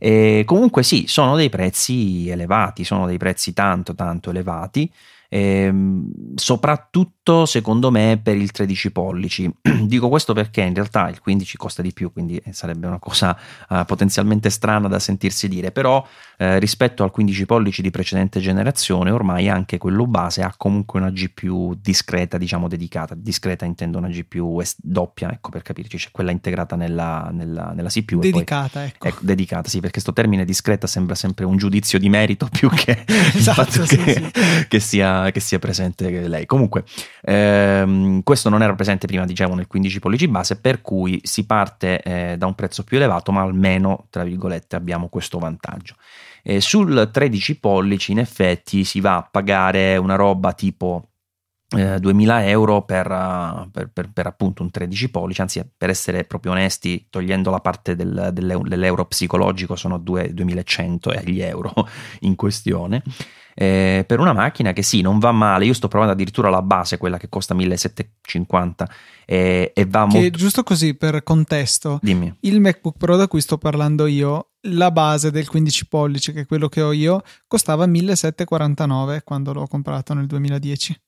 E comunque sì, sono dei prezzi elevati, sono dei prezzi tanto tanto elevati. Ehm, soprattutto secondo me per il 13 pollici. Dico questo perché in realtà il 15 costa di più, quindi sarebbe una cosa uh, potenzialmente strana da sentirsi dire, però eh, rispetto al 15 pollici di precedente generazione, ormai anche quello base ha comunque una GPU discreta, diciamo dedicata. Discreta intendo una GPU doppia, ecco per capirci, c'è quella integrata nella, nella, nella CPU. Dedicata, poi, ecco. ecco. Dedicata, sì, perché questo termine discreta sembra sempre un giudizio di merito più che esatto, il fatto sì, che, sì. che sia che sia presente lei. Comunque, ehm, questo non era presente prima, diciamo, nel 15 pollici base, per cui si parte eh, da un prezzo più elevato, ma almeno, tra virgolette, abbiamo questo vantaggio. E sul 13 pollici, in effetti, si va a pagare una roba tipo. Eh, 2000 euro per, per, per, per, appunto un 13 pollici, anzi per essere proprio onesti, togliendo la parte del, dell'euro, dell'euro psicologico sono 2, 2100 gli euro in questione eh, per una macchina che sì, non va male. Io sto provando addirittura la base, quella che costa 1750 eh, e va che, molto. Giusto così per contesto, Dimmi. il MacBook Pro da cui sto parlando io, la base del 15 pollici, che è quello che ho io, costava 1749 quando l'ho comprato nel 2010.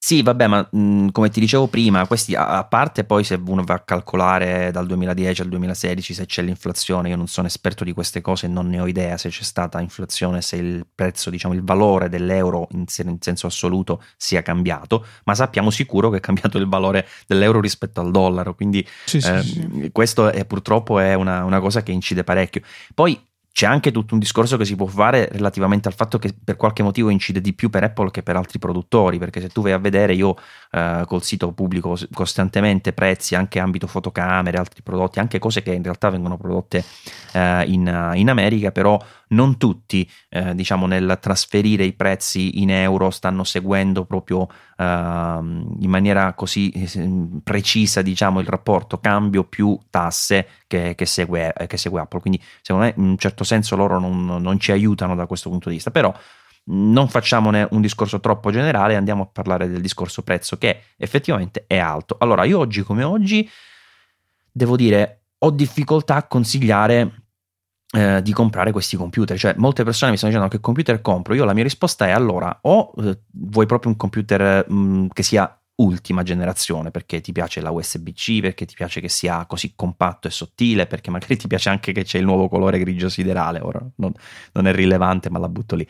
Sì, vabbè, ma mh, come ti dicevo prima, questi a, a, parte poi se uno va a calcolare dal 2010 al 2016 se c'è l'inflazione, io non sono esperto di queste cose e non ne ho idea se c'è stata inflazione, se il prezzo, diciamo il valore dell'euro in, in senso assoluto sia cambiato, ma sappiamo sicuro che è cambiato il valore dell'euro rispetto al dollaro, quindi sì, eh, sì, sì. questo è, purtroppo è una, una cosa che incide parecchio. Poi c'è anche tutto un discorso che si può fare relativamente al fatto che per qualche motivo incide di più per Apple che per altri produttori, perché se tu vai a vedere io eh, col sito pubblico costantemente prezzi anche ambito fotocamere, altri prodotti, anche cose che in realtà vengono prodotte eh, in, in, America, però non tutti eh, diciamo nel trasferire i prezzi in euro stanno seguendo proprio ehm, in maniera così eh, precisa diciamo il rapporto cambio più tasse che, che, segue, che segue Apple, quindi secondo me in un certo senso loro non, non ci aiutano da questo punto di vista, però non facciamone un discorso troppo generale, andiamo a parlare del discorso prezzo che effettivamente è alto. Allora, io oggi come oggi devo dire ho difficoltà a consigliare eh, di comprare questi computer, cioè molte persone mi stanno dicendo che computer compro, io la mia risposta è allora o eh, vuoi proprio un computer mh, che sia ultima generazione perché ti piace la USB-C, perché ti piace che sia così compatto e sottile, perché magari ti piace anche che c'è il nuovo colore grigio siderale, ora non, non è rilevante ma la butto lì.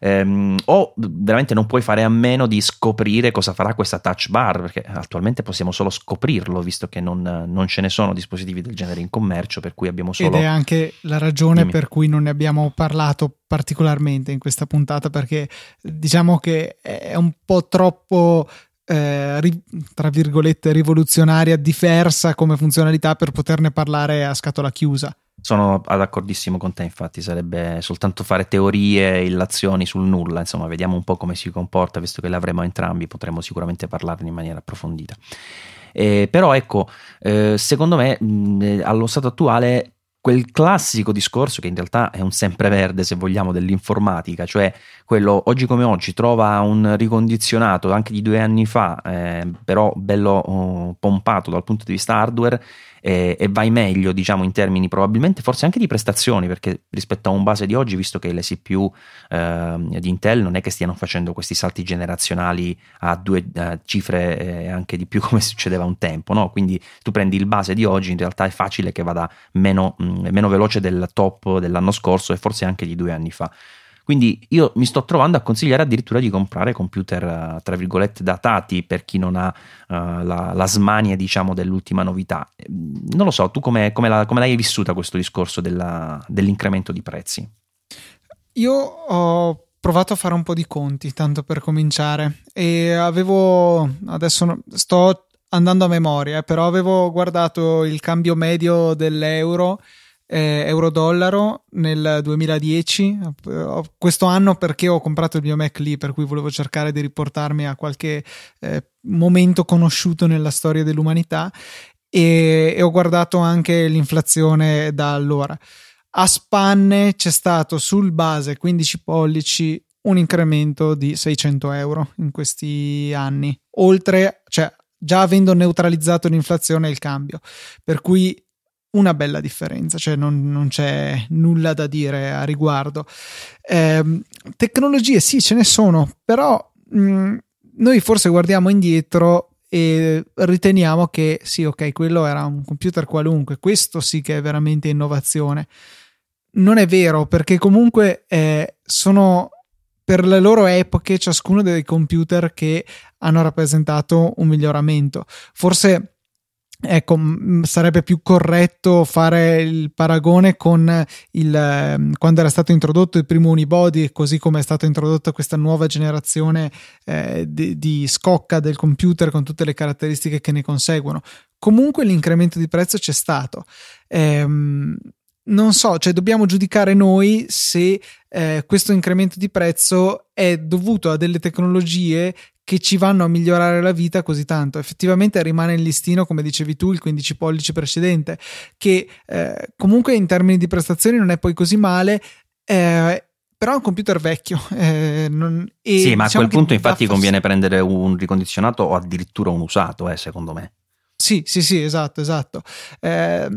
Ehm, o veramente non puoi fare a meno di scoprire cosa farà questa touch bar, perché attualmente possiamo solo scoprirlo, visto che non, non ce ne sono dispositivi del genere in commercio, per cui abbiamo solo... Ed è anche la ragione Dimmi. per cui non ne abbiamo parlato particolarmente in questa puntata, perché diciamo che è un po' troppo eh, ri, tra virgolette rivoluzionaria, diversa come funzionalità per poterne parlare a scatola chiusa. Sono d'accordissimo con te, infatti sarebbe soltanto fare teorie, illazioni sul nulla, insomma vediamo un po' come si comporta, visto che le avremo entrambi, potremo sicuramente parlarne in maniera approfondita. Eh, però ecco, eh, secondo me mh, allo stato attuale quel classico discorso che in realtà è un sempreverde, se vogliamo, dell'informatica, cioè quello oggi come oggi trova un ricondizionato anche di due anni fa, eh, però bello oh, pompato dal punto di vista hardware e, e, vai meglio, diciamo, in termini probabilmente forse anche di prestazioni, perché rispetto a un base di oggi, visto che le CPU eh, di Intel non è che stiano facendo questi salti generazionali a due uh, cifre eh, anche di più come succedeva un tempo, no? Quindi tu prendi il base di oggi, in realtà è facile che vada meno, mh, mm, meno veloce del top dell'anno scorso e forse anche di due anni fa. Quindi io mi sto trovando a consigliare addirittura di comprare computer, eh, tra virgolette, datati per chi non ha uh, la, la, smania, diciamo, dell'ultima novità. Non lo so, tu come, la, l'hai vissuta questo discorso della, dell'incremento di prezzi? Io ho provato a fare un po' di conti, tanto per cominciare, e avevo, adesso sto andando a memoria, però avevo guardato il cambio medio dell'euro eh, euro-dollaro nel 2010, questo anno perché ho comprato il mio Mac lì, per cui volevo cercare di riportarmi a qualche eh, momento conosciuto nella storia dell'umanità. E, e ho guardato anche l'inflazione da allora. A spanne c'è stato sul base 15 pollici un incremento di 600 euro in questi anni, oltre, cioè già avendo neutralizzato l'inflazione e il cambio, per cui una bella differenza, cioè non, non c'è nulla da dire a riguardo. Eh, tecnologie sì, ce ne sono, però mh, mm, noi forse guardiamo indietro e riteniamo che sì, ok, quello era un computer qualunque, questo sì che è veramente innovazione. Non è vero, perché comunque eh, sono per le loro epoche ciascuno dei computer che hanno rappresentato un miglioramento. Forse Ecco, sarebbe più corretto fare il paragone con il, ehm, quando era stato introdotto il primo unibody, così come è stata introdotta questa nuova generazione eh, di, di, scocca del computer con tutte le caratteristiche che ne conseguono. Comunque l'incremento di prezzo c'è stato. Ehm, non so, cioè dobbiamo giudicare noi se eh, questo incremento di prezzo è dovuto a delle tecnologie che ci vanno a migliorare la vita così tanto. Effettivamente rimane il listino, come dicevi tu, il 15 pollici precedente, che eh, comunque in termini di prestazioni non è poi così male. Eh, però è un computer vecchio. Eh, non, sì, ma diciamo a quel punto infatti conviene prendere un ricondizionato o addirittura un usato, eh, secondo me. Sì, sì, sì, esatto, esatto. Eh,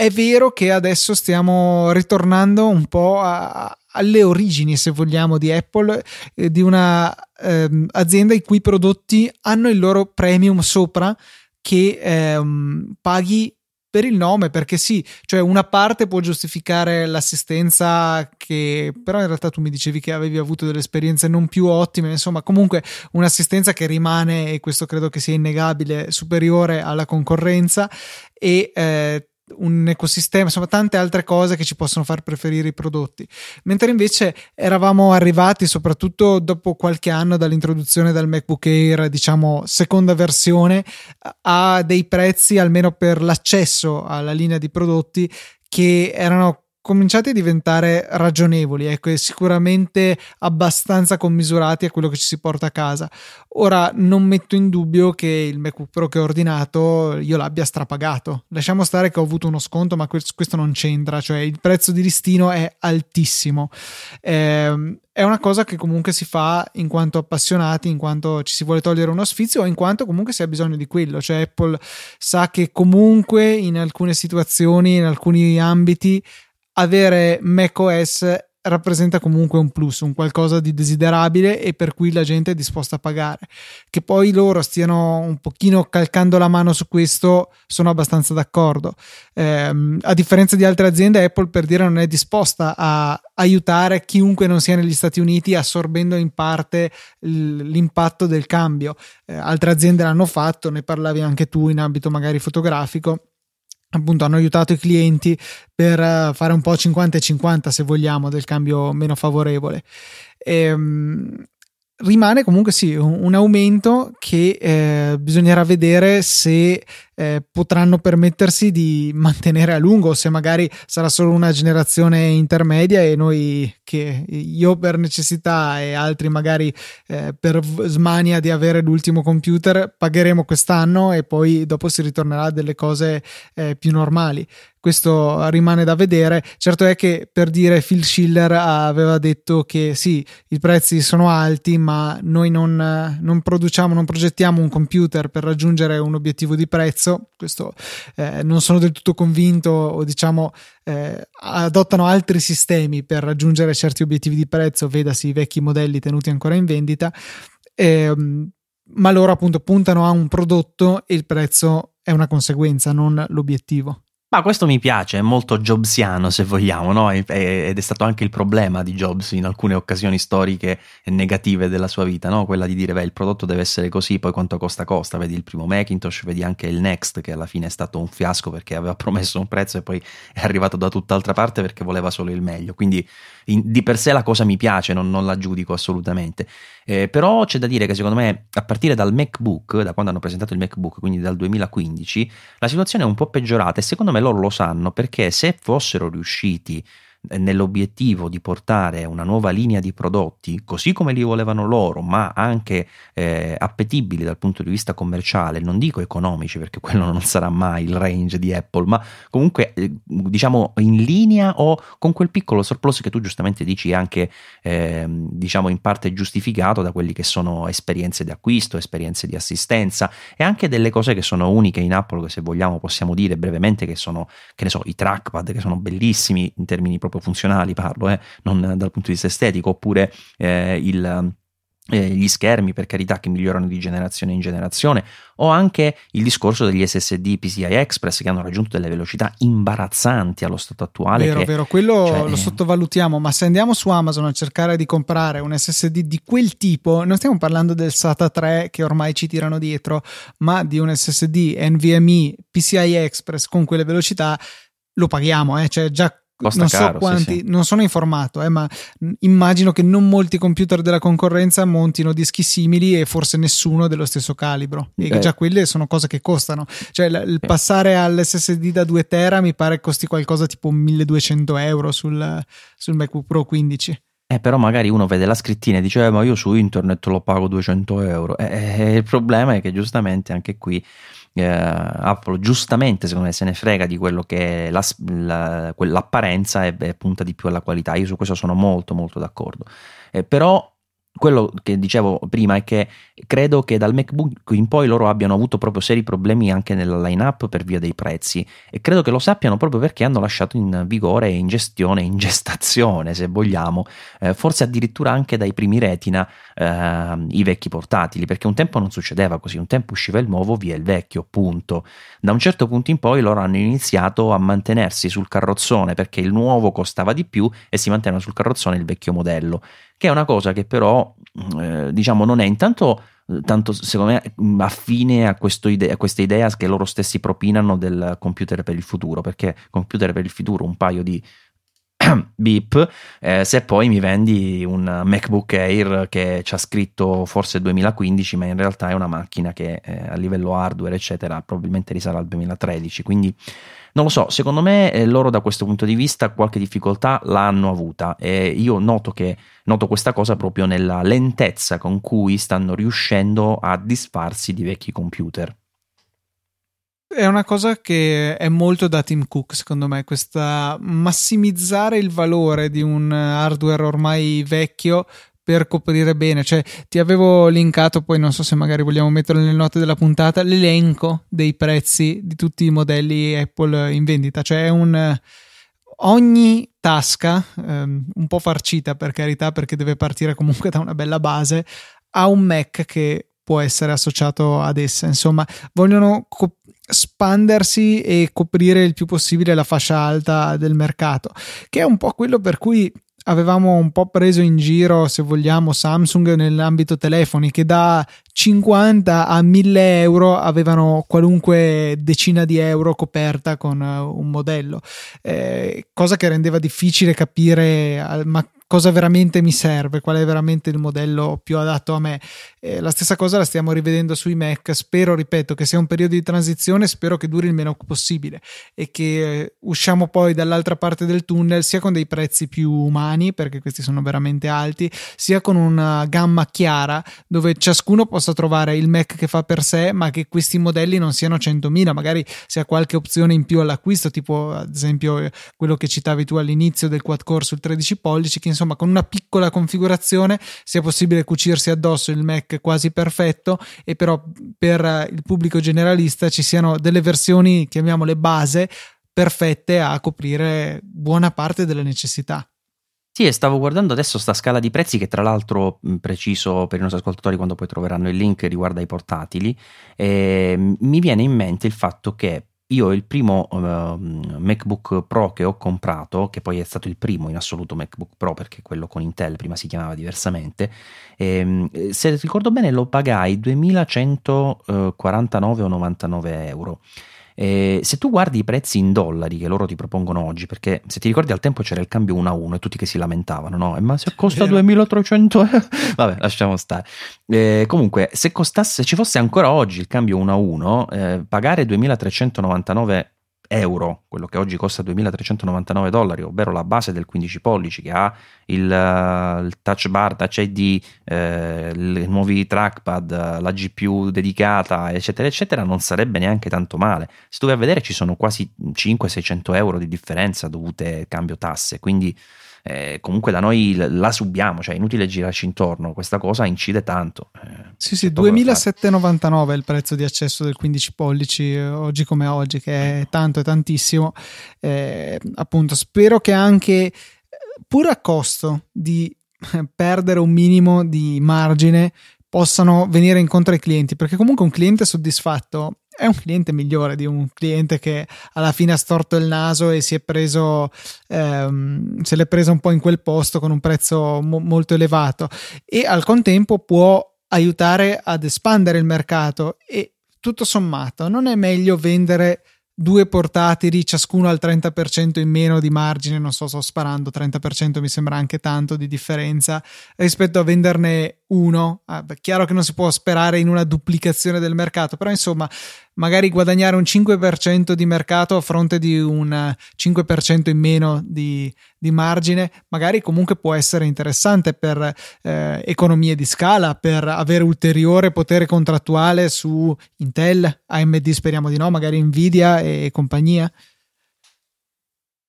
è vero che adesso stiamo ritornando un po' a, alle origini, se vogliamo, di Apple, eh, di una ehm, azienda i cui prodotti hanno il loro premium sopra che ehm, paghi per il nome, perché sì, cioè una parte può giustificare l'assistenza che però in realtà tu mi dicevi che avevi avuto delle esperienze non più ottime, insomma comunque un'assistenza che rimane, e questo credo che sia innegabile, superiore alla concorrenza e eh, un ecosistema, insomma tante altre cose che ci possono far preferire i prodotti. Mentre invece eravamo arrivati, soprattutto dopo qualche anno dall'introduzione del MacBook Air, diciamo seconda versione, a dei prezzi almeno per l'accesso alla linea di prodotti che erano cominciati a diventare ragionevoli, ecco, e sicuramente abbastanza commisurati a quello che ci si porta a casa. Ora non metto in dubbio che il MacBook Pro che ho ordinato io l'abbia strapagato. Lasciamo stare che ho avuto uno sconto, ma questo non c'entra, cioè il prezzo di listino è altissimo. Eh, è una cosa che comunque si fa in quanto appassionati, in quanto ci si vuole togliere uno sfizio o in quanto comunque si ha bisogno di quello. Cioè Apple sa che comunque in alcune situazioni, in alcuni ambiti, avere macOS rappresenta comunque un plus, un qualcosa di desiderabile e per cui la gente è disposta a pagare. Che poi loro stiano un pochino calcando la mano su questo, sono abbastanza d'accordo. Eh, a differenza di altre aziende, Apple per dire non è disposta a aiutare chiunque non sia negli Stati Uniti assorbendo in parte l'impatto del cambio. Eh, altre aziende l'hanno fatto, ne parlavi anche tu in ambito magari fotografico appunto hanno aiutato i clienti per eh, fare un po' 50 e 50 se vogliamo del cambio meno favorevole. E, ehm, rimane comunque sì un, aumento che eh, bisognerà vedere se eh, potranno permettersi di mantenere a lungo, se magari sarà solo una generazione intermedia e noi che io per necessità e altri magari eh, per smania di avere l'ultimo computer pagheremo quest'anno e poi dopo si ritornerà a delle cose eh, più normali questo rimane da vedere. Certo è che per dire Phil Schiller aveva detto che sì, i prezzi sono alti, ma noi non, non produciamo, non progettiamo un computer per raggiungere un obiettivo di prezzo. Questo eh, non sono del tutto convinto, o diciamo eh, adottano altri sistemi per raggiungere certi obiettivi di prezzo, vedasi i vecchi modelli tenuti ancora in vendita. Eh, ma loro appunto puntano a un prodotto e il prezzo è una conseguenza, non l'obiettivo. Ma questo mi piace, è molto jobsiano se vogliamo, no? ed è stato anche il problema di Jobs in alcune occasioni storiche negative della sua vita, no? quella di dire beh il prodotto deve essere così, poi quanto costa costa, vedi il primo Macintosh, vedi anche il Next che alla fine è stato un fiasco perché aveva promesso un prezzo e poi è arrivato da tutt'altra parte perché voleva solo il meglio, quindi in, di per sé la cosa mi piace, non, non la giudico assolutamente. Eh, però c'è da dire che secondo me a partire dal MacBook, da quando hanno presentato il MacBook, quindi dal 2015, la situazione è un po' peggiorata e secondo me loro lo sanno perché se fossero riusciti nell'obiettivo di portare una nuova linea di prodotti così come li volevano loro, ma anche eh, appetibili dal punto di vista commerciale, non dico economici perché quello non sarà mai il range di Apple, ma comunque eh, diciamo in linea o con quel piccolo surplus che tu giustamente dici anche eh, diciamo in parte giustificato da quelli che sono esperienze di acquisto, esperienze di assistenza e anche delle cose che sono uniche in Apple che se vogliamo possiamo dire brevemente che sono che ne so i trackpad che sono bellissimi in termini proprio proprio funzionali parlo, eh, non dal punto di vista estetico, oppure eh, il, eh, gli schermi per carità che migliorano di generazione in generazione o anche il discorso degli SSD PCI Express che hanno raggiunto delle velocità imbarazzanti allo stato attuale vero che, vero quello cioè, lo sottovalutiamo ma se andiamo su Amazon a cercare di comprare un SSD di quel tipo non stiamo parlando del SATA 3 che ormai ci tirano dietro ma di un SSD NVMe PCI Express con quelle velocità lo paghiamo, eh? cioè già Costa non caro, so quanti, sì, sì. non sono informato, eh, ma immagino che non molti computer della concorrenza montino dischi simili e forse nessuno dello stesso calibro. E Beh. già quelle sono cose che costano. Cioè, il, il passare all'SSD da 2 tera mi pare costi qualcosa tipo 1200 euro sul, sul MacBook Pro 15. Eh, però magari uno vede la scrittina e dice, eh, ma io su internet lo pago 200 euro. Eh, eh, il problema è che giustamente anche qui eh, Apple giustamente secondo me se ne frega di quello che è la, la, quell'apparenza e, e punta di più alla qualità. Io su questo sono molto molto d'accordo. Eh, però quello che dicevo prima è che credo che dal MacBook in poi loro abbiano avuto proprio seri problemi anche nella line-up per via dei prezzi e credo che lo sappiano proprio perché hanno lasciato in vigore, in gestione, in gestazione se vogliamo, eh, forse addirittura anche dai primi retina eh, i vecchi portatili, perché un tempo non succedeva così, un tempo usciva il nuovo via il vecchio, punto. Da un certo punto in poi loro hanno iniziato a mantenersi sul carrozzone perché il nuovo costava di più e si manteneva sul carrozzone il vecchio modello che è una cosa che però eh, diciamo non è intanto tanto secondo me affine a, ide- a, questa idea che loro stessi propinano del computer per il futuro perché computer per il futuro un paio di beep eh, se poi mi vendi un MacBook Air che ci ha scritto forse 2015 ma in realtà è una macchina che eh, a livello hardware eccetera probabilmente risale al 2013 quindi non lo so, secondo me eh, loro da questo punto di vista qualche difficoltà l'hanno avuta e io noto, che, noto questa cosa proprio nella lentezza con cui stanno riuscendo a disfarsi di vecchi computer. È una cosa che è molto da Tim Cook, secondo me, questa massimizzare il valore di un hardware ormai vecchio per coprire bene. Cioè, ti avevo linkato, poi non so se magari vogliamo metterlo nelle note della puntata, l'elenco dei prezzi di tutti i modelli Apple in vendita. Cioè, un ogni tasca, um, un po' farcita per carità, perché deve partire comunque da una bella base, ha un Mac che può essere associato ad essa. Insomma, vogliono co- spandersi e coprire il più possibile la fascia alta del mercato, che è un po' quello per cui avevamo un po' preso in giro, se vogliamo, Samsung nell'ambito telefoni che da 50 a 1000 euro avevano qualunque decina di euro coperta con uh, un modello, eh, cosa che rendeva difficile capire, ma cosa veramente mi serve, qual è veramente il modello più adatto a me. Eh, la stessa cosa la stiamo rivedendo sui Mac. Spero, ripeto, che sia un periodo di transizione, spero che duri il meno possibile e che eh, usciamo poi dall'altra parte del tunnel sia con dei prezzi più umani, perché questi sono veramente alti, sia con una gamma chiara dove ciascuno possa trovare il Mac che fa per sé, ma che questi modelli non siano 100.000, magari sia qualche opzione in più all'acquisto, tipo ad esempio eh, quello che citavi tu all'inizio del quad core sul 13 pollici, che insomma con una piccola configurazione sia possibile cucirsi addosso il Mac quasi perfetto e però per il pubblico generalista ci siano delle versioni, chiamiamole base, perfette a coprire buona parte delle necessità. Sì, e stavo guardando adesso sta scala di prezzi che tra l'altro preciso per i nostri ascoltatori quando poi troveranno il link riguarda i portatili. E mi viene in mente il fatto che io il primo uh, MacBook Pro che ho comprato, che poi è stato il primo in assoluto MacBook Pro perché quello con Intel prima si chiamava diversamente, ehm, se ricordo bene lo pagai 2149 o 99 euro. Eh, se tu guardi i prezzi in dollari che loro ti propongono oggi, perché se ti ricordi al tempo c'era il cambio 1 a 1 e tutti che si lamentavano, no? Eh, ma se costa 2300 euro, vabbè, lasciamo stare. Eh, comunque, se costasse, se ci fosse ancora oggi il cambio 1 a 1, eh, pagare 2399 euro, quello che oggi costa 2.399 dollari, ovvero la base del 15 pollici che ha il, uh, il touch bar, touch ID, eh, i nuovi trackpad, la GPU dedicata, eccetera, eccetera, non sarebbe neanche tanto male. Se tu vai a vedere ci sono quasi 500-600 euro di differenza dovute al cambio tasse, quindi eh, comunque da noi la subiamo, cioè è inutile girarci intorno, questa cosa incide tanto. Eh, sì, sì, 2799 è il prezzo di accesso del 15 pollici eh, oggi come oggi, che è tanto e tantissimo. Eh, appunto, spero che anche eh, pur a costo di perdere un minimo di margine possano venire incontro ai clienti, perché comunque un cliente soddisfatto è un cliente migliore di un cliente che alla fine ha storto il naso e si è preso ehm, se l'è preso un po' in quel posto con un prezzo mo- molto elevato. E al contempo può aiutare ad espandere il mercato e tutto sommato non è meglio vendere due portatili, ciascuno al 30% in meno di margine, non so, sto sparando, 30% mi sembra anche tanto di differenza rispetto a venderne uno. Ah, beh, chiaro che non si può sperare in una duplicazione del mercato, però insomma, magari guadagnare un 5% di mercato a fronte di un 5% in meno di, di margine, magari comunque può essere interessante per eh, economie di scala, per avere ulteriore potere contrattuale su Intel, AMD speriamo di no, magari Nvidia e compagnia.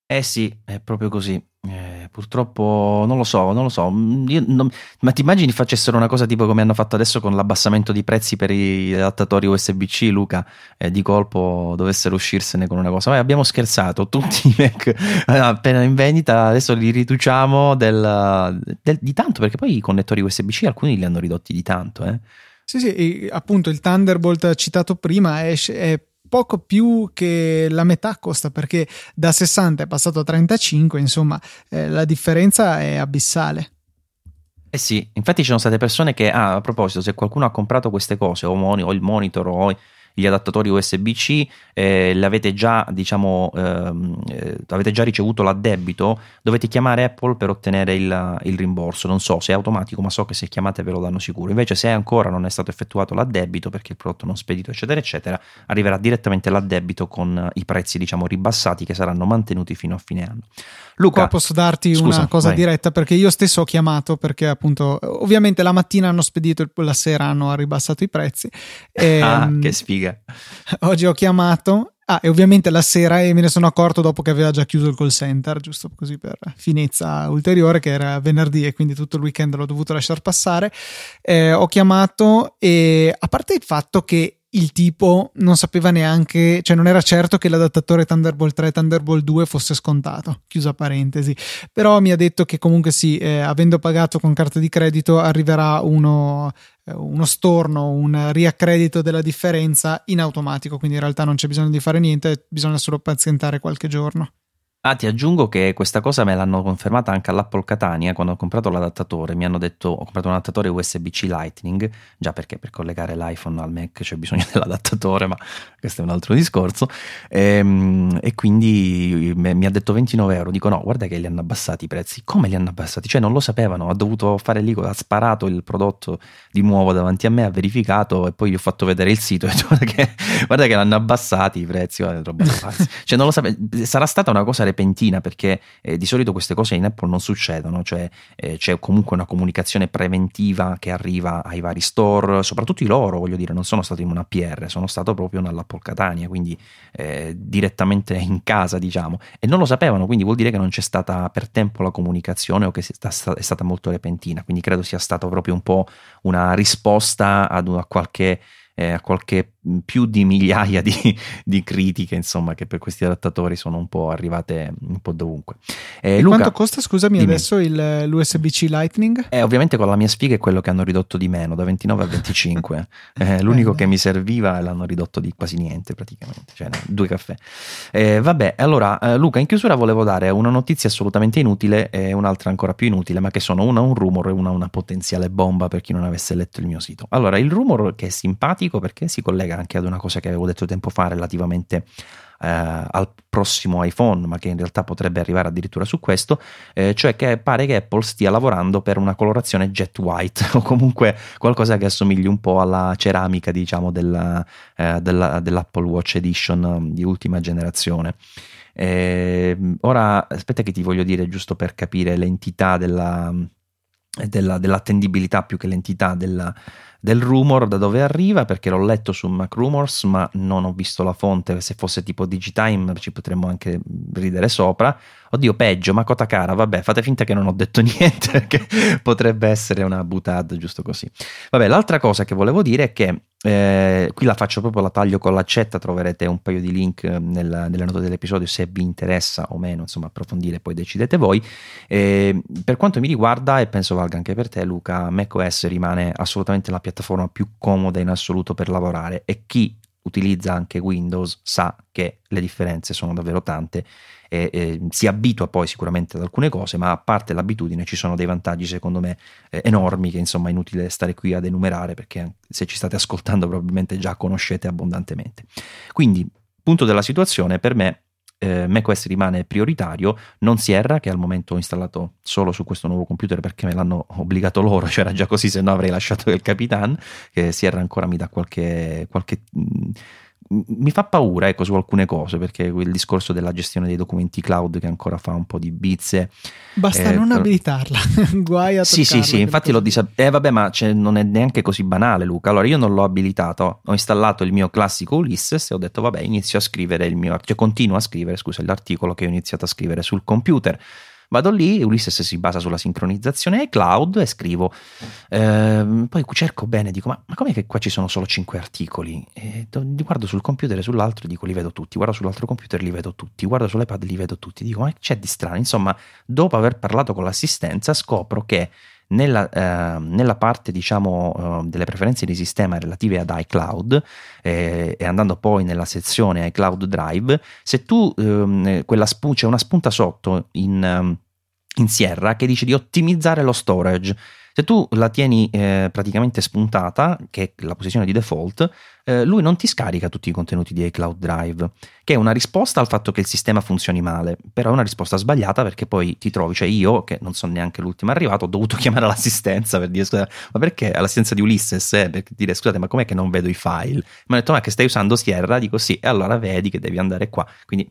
Eh sì, è proprio così. Eh, purtroppo non lo so, non lo so. Non, ma ti immagini facessero una cosa tipo come hanno fatto adesso con l'abbassamento di prezzi per gli adattatori USB-C, Luca, e di colpo dovessero uscirsene con una cosa. Vai, abbiamo scherzato, tutti i Mac eh, appena in vendita, adesso li riduciamo del, del, di tanto, perché poi i connettori USB-C alcuni li hanno ridotti di tanto. Eh. Sì, sì, appunto il Thunderbolt citato prima è, è poco più che la metà costa perché da 60 è passato a 35, insomma eh, la differenza è abissale. Eh sì, infatti ci sono state persone che, ah, a proposito, se qualcuno ha comprato queste cose, o, moni, o il monitor o gli adattatori USB-C eh, l'avete già, diciamo, ehm, eh, avete già ricevuto l'addebito, dovete chiamare Apple per ottenere il, il, rimborso. Non so se è automatico, ma so che se chiamate ve lo danno sicuro. Invece, se ancora non è stato effettuato l'addebito perché il prodotto non spedito, eccetera, eccetera, arriverà direttamente l'addebito con i prezzi, diciamo, ribassati che saranno mantenuti fino a fine anno. Luca, Qua posso darti scusa, una cosa vai. diretta perché io stesso ho chiamato perché appunto ovviamente la mattina hanno spedito e la sera hanno ribassato i prezzi. E, ah, ehm, che sfiga. Oggi ho chiamato Ah, e ovviamente la sera e me ne sono accorto dopo che aveva già chiuso il call center, giusto così per finezza ulteriore, che era venerdì e quindi tutto il weekend l'ho dovuto lasciare passare. Eh, ho chiamato e a parte il fatto che il tipo non sapeva neanche, cioè non era certo che l'adattatore Thunderbolt 3 e Thunderbolt 2 fosse scontato, chiusa parentesi, però mi ha detto che comunque sì, eh, avendo pagato con carta di credito arriverà uno, uno storno, un riaccredito della differenza in automatico, quindi in realtà non c'è bisogno di fare niente, bisogna solo pazientare qualche giorno. Ah, ti aggiungo che questa cosa me l'hanno confermata anche all'Apple Catania quando ho comprato l'adattatore. Mi hanno detto ho comprato un adattatore USB-C Lightning, già perché per collegare l'iPhone al Mac c'è bisogno dell'adattatore, ma questo è un altro discorso. E, ehm, e quindi mi ha detto 29 euro. Dico no, guarda che li hanno abbassati i prezzi. Come li hanno abbassati? Cioè non lo sapevano, ha dovuto fare lì, ha sparato il prodotto di nuovo davanti a me, ha verificato e poi gli ho fatto vedere il sito e guarda che, guarda che l'hanno abbassati i prezzi. Guarda, cioè non lo sapevo, sarà stata una cosa repentina perché eh, di solito queste cose in Apple non succedono, cioè eh, c'è comunque una comunicazione preventiva che arriva ai vari store, soprattutto i loro, voglio dire, non sono stato in una PR, sono stato proprio nell'Apple Catania, quindi eh, direttamente in casa, diciamo, e non lo sapevano, quindi vuol dire che non c'è stata per tempo la comunicazione o che è stata molto repentina, quindi credo sia stato proprio un po' una risposta ad, a qualche eh, a qualche più di migliaia di, di, critiche, insomma, che per questi adattatori sono un po' arrivate un po' dovunque. Eh, Luca, quanto costa, scusami, dimmi. adesso il, l'USB-C Lightning? Eh, ovviamente con la mia sfiga è quello che hanno ridotto di meno, da 29 a 25. eh, l'unico che mi serviva l'hanno ridotto di quasi niente praticamente, cioè no, due caffè. Eh, vabbè, allora eh, Luca, in chiusura volevo dare una notizia assolutamente inutile e un'altra ancora più inutile, ma che sono una un rumor e una una potenziale bomba per chi non avesse letto il mio sito. Allora, il rumor che è simpatico perché si collega anche ad una cosa che avevo detto tempo fa relativamente eh, al prossimo iPhone, ma che in realtà potrebbe arrivare addirittura su questo, eh, cioè che pare che Apple stia lavorando per una colorazione jet white o comunque qualcosa che assomigli un po' alla ceramica, diciamo, della, eh, della, dell'Apple Watch Edition di ultima generazione. Eh, ora aspetta che ti voglio dire giusto per capire l'entità della, della, dell'attendibilità più che l'entità della, del rumor da dove arriva perché l'ho letto su Mac Rumors ma non ho visto la fonte. Se fosse tipo Digitime ci potremmo anche ridere sopra oddio peggio ma Kotakara vabbè fate finta che non ho detto niente perché potrebbe essere una butad giusto così. Vabbè l'altra cosa che volevo dire è che eh, qui la faccio proprio la taglio con l'accetta troverete un paio di link nella, nelle note dell'episodio se vi interessa o meno insomma approfondire poi decidete voi. Eh, per quanto mi riguarda e penso valga anche per te Luca macOS rimane assolutamente la piattaforma più comoda in assoluto per lavorare e chi utilizza anche Windows sa che le differenze sono davvero tante e, e, si abitua poi sicuramente ad alcune cose, ma a parte l'abitudine ci sono dei vantaggi secondo me eh, enormi che insomma è inutile stare qui ad enumerare perché se ci state ascoltando probabilmente già conoscete abbondantemente. Quindi, punto della situazione, per me eh, macOS rimane prioritario, non Sierra che al momento ho installato solo su questo nuovo computer perché me l'hanno obbligato loro, cioè già così se no avrei lasciato il Capitan, che Sierra ancora mi dà qualche, qualche mh, mi fa paura ecco, su alcune cose perché il discorso della gestione dei documenti cloud che ancora fa un po' di bizze basta eh, non per... abilitarla guai a sì sì sì infatti l'ho disabilitato eh vabbè ma cioè, non è neanche così banale Luca. Allora io non l'ho abilitato ho installato il mio classico Ulysses e ho detto vabbè inizio a scrivere il mio cioè continuo a scrivere scusa l'articolo che ho iniziato a scrivere sul computer Vado lì, Ulysses si basa sulla sincronizzazione cloud e scrivo. Eh, poi cerco bene, dico, ma, ma com'è che qua ci sono solo 5 articoli? E guardo sul computer e sull'altro dico, li vedo tutti. Guardo sull'altro computer, li vedo tutti. Guardo sull'iPad, li vedo tutti. Dico, ma c'è di strano? Insomma, dopo aver parlato con l'assistenza, scopro che nella, eh, nella, parte diciamo, eh, delle preferenze di sistema relative ad iCloud eh, e andando poi nella sezione iCloud Drive, se tu ehm, quella spu- c'è una spunta sotto in, ehm, in Sierra che dice di ottimizzare lo storage. Se tu la tieni eh, praticamente spuntata, che è la posizione di default, eh, lui non ti scarica tutti i contenuti di iCloud Drive, che è una risposta al fatto che il sistema funzioni male, però è una risposta sbagliata perché poi ti trovi, cioè io, che non sono neanche l'ultimo arrivato, ho dovuto chiamare l'assistenza per dire scusa, ma perché l'assistenza di Ulysses, eh, per dire scusate, ma com'è che non vedo i file? Mi hanno detto, ma che stai usando Sierra? Dico sì, e allora vedi che devi andare qua. Quindi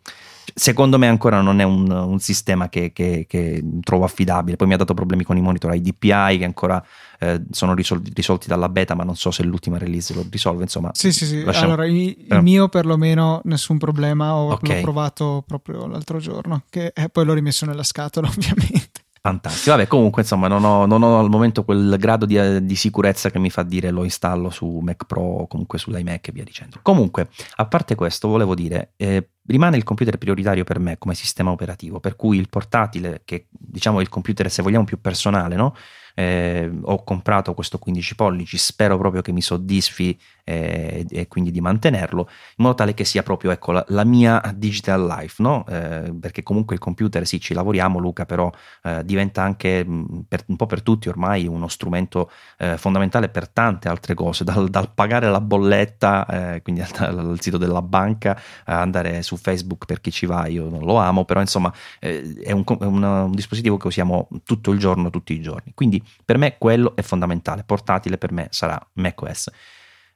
secondo me ancora non è un, un sistema che, che, che, trovo affidabile. Poi mi ha dato problemi con i monitor ai DPI che ancora eh, sono risolti, risolti, dalla beta, ma non so se l'ultima release lo risolve. Insomma, sì, sì, sì. Lasciamo... Allora, il, il eh. mio perlomeno nessun problema. Ho, okay. L'ho provato proprio l'altro giorno, che eh, poi l'ho rimesso nella scatola, ovviamente. Fantastico, vabbè comunque insomma non ho, non ho, al momento quel grado di, di, sicurezza che mi fa dire lo installo su Mac Pro o comunque sull'iMac e via dicendo. Comunque, a parte questo, volevo dire, eh, rimane il computer prioritario per me come sistema operativo, per cui il portatile, che diciamo il computer se vogliamo più personale, no? eh, ho comprato questo 15 pollici, spero proprio che mi soddisfi eh, e quindi di mantenerlo, in modo tale che sia proprio ecco, la, la mia digital life, no? Eh, perché comunque il computer sì ci lavoriamo Luca, però eh, diventa anche per, un po' per tutti ormai uno strumento eh, fondamentale per tante altre cose, dal, dal pagare la bolletta, eh, quindi al, al, sito della banca, andare su Facebook per chi ci va, io non lo amo, però insomma è, un, è un, un dispositivo che usiamo tutto il giorno, tutti i giorni. Quindi per me quello è fondamentale, portatile per me sarà macOS.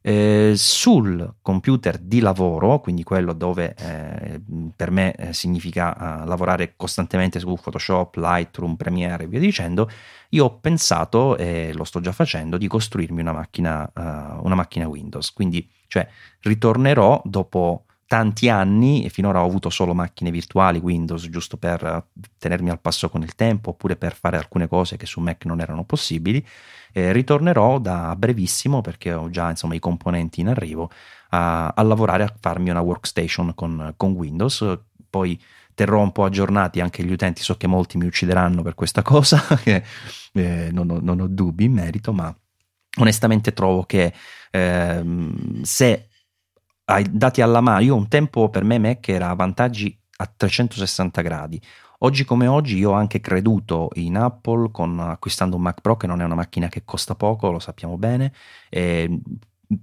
Eh, sul computer di lavoro, quindi quello dove eh, per me eh, significa uh, lavorare costantemente su Photoshop, Lightroom, Premiere e via dicendo, io ho pensato, e lo sto già facendo, di costruirmi una macchina, uh, una macchina Windows. Quindi, cioè, ritornerò dopo tanti anni e finora ho avuto solo macchine virtuali Windows giusto per tenermi al passo con il tempo oppure per fare alcune cose che su Mac non erano possibili eh, ritornerò da brevissimo perché ho già insomma i componenti in arrivo a, a lavorare a farmi una workstation con, con Windows poi terrò un po' aggiornati anche gli utenti so che molti mi uccideranno per questa cosa eh, non, ho, non ho dubbi in merito ma onestamente trovo che ehm, se dati alla mano, io un tempo per me Mac era vantaggi a 360 gradi. Oggi come oggi io ho anche creduto in Apple con, acquistando un Mac Pro che non è una macchina che costa poco, lo sappiamo bene,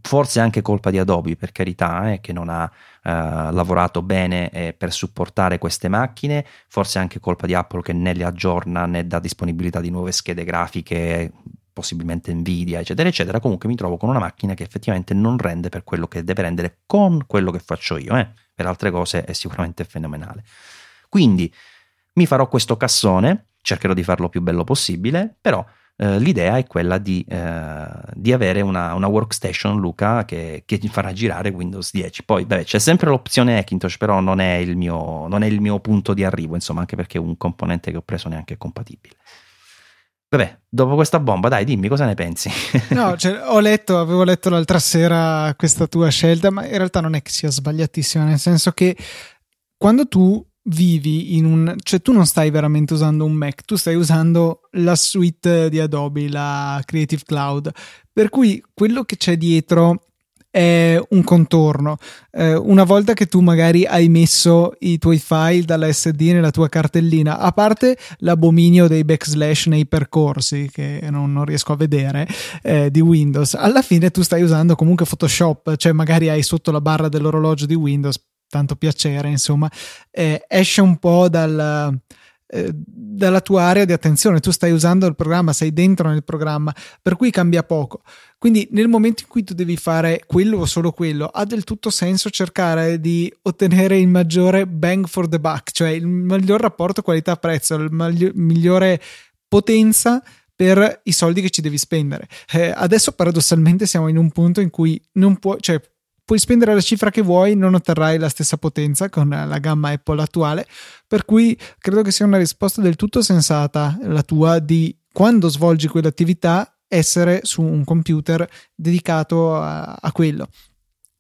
forse anche colpa di Adobe per carità, eh, che non ha eh, lavorato bene eh, per supportare queste macchine, forse anche colpa di Apple che né le aggiorna né dà disponibilità di nuove schede grafiche possibilmente Nvidia, eccetera, eccetera. Comunque mi trovo con una macchina che effettivamente non rende per quello che deve rendere con quello che faccio io. Eh. Per altre cose è sicuramente fenomenale. Quindi mi farò questo cassone, cercherò di farlo più bello possibile, però eh, l'idea è quella di, eh, di avere una, una, workstation, Luca, che, che farà girare Windows 10. Poi, beh, c'è sempre l'opzione Hackintosh, però non è, il mio, non è il mio punto di arrivo, insomma, anche perché un componente che ho preso neanche è compatibile. Vabbè, dopo questa bomba, dai, dimmi cosa ne pensi. no, cioè, ho letto, avevo letto l'altra sera questa tua scelta, ma in realtà non è che sia sbagliatissima, nel senso che quando tu vivi in un... cioè tu non stai veramente usando un Mac, tu stai usando la suite di Adobe, la Creative Cloud, per cui quello che c'è dietro è un contorno. Eh, una volta che tu magari hai messo i tuoi file dalla SD nella tua cartellina, a parte l'abominio dei backslash nei percorsi che non, non riesco a vedere eh, di Windows, alla fine tu stai usando comunque Photoshop, cioè magari hai sotto la barra dell'orologio di Windows, tanto piacere, insomma, eh, esce un po' dal eh, dalla tua area di attenzione, tu stai usando il programma, sei dentro nel programma, per cui cambia poco. Quindi nel momento in cui tu devi fare quello o solo quello, ha del tutto senso cercare di ottenere il maggiore bang for the buck, cioè il miglior rapporto qualità-prezzo, il migliore potenza per i soldi che ci devi spendere. Eh, adesso paradossalmente siamo in un punto in cui non puoi, cioè puoi spendere la cifra che vuoi, non otterrai la stessa potenza con la gamma Apple attuale, per cui credo che sia una risposta del tutto sensata la tua di quando svolgi quell'attività essere su un computer dedicato a, a quello.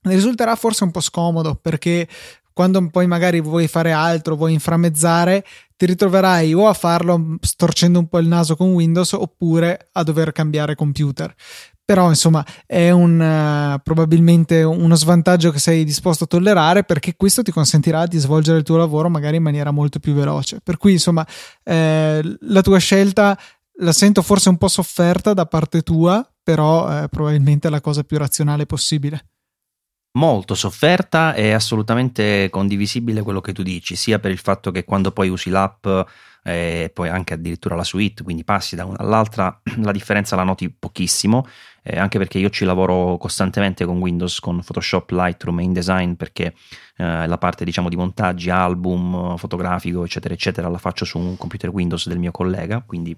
Risulterà forse un po' scomodo perché quando poi magari vuoi fare altro, vuoi inframmezzare, ti ritroverai o a farlo storcendo un po' il naso con Windows oppure a dover cambiare computer però insomma è un, uh, probabilmente uno svantaggio che sei disposto a tollerare perché questo ti consentirà di svolgere il tuo lavoro magari in maniera molto più veloce. Per cui insomma eh, la tua scelta la sento forse un po' sofferta da parte tua, però eh, probabilmente è la cosa più razionale possibile molto sofferta e assolutamente condivisibile quello che tu dici, sia per il fatto che quando poi usi l'app e poi anche addirittura la suite, quindi passi da una all'altra, la differenza la noti pochissimo, eh, anche perché io ci lavoro costantemente con Windows, con Photoshop, Lightroom e InDesign, perché eh, la parte diciamo di montaggi, album, fotografico, eccetera, eccetera, la faccio su un computer Windows del mio collega, quindi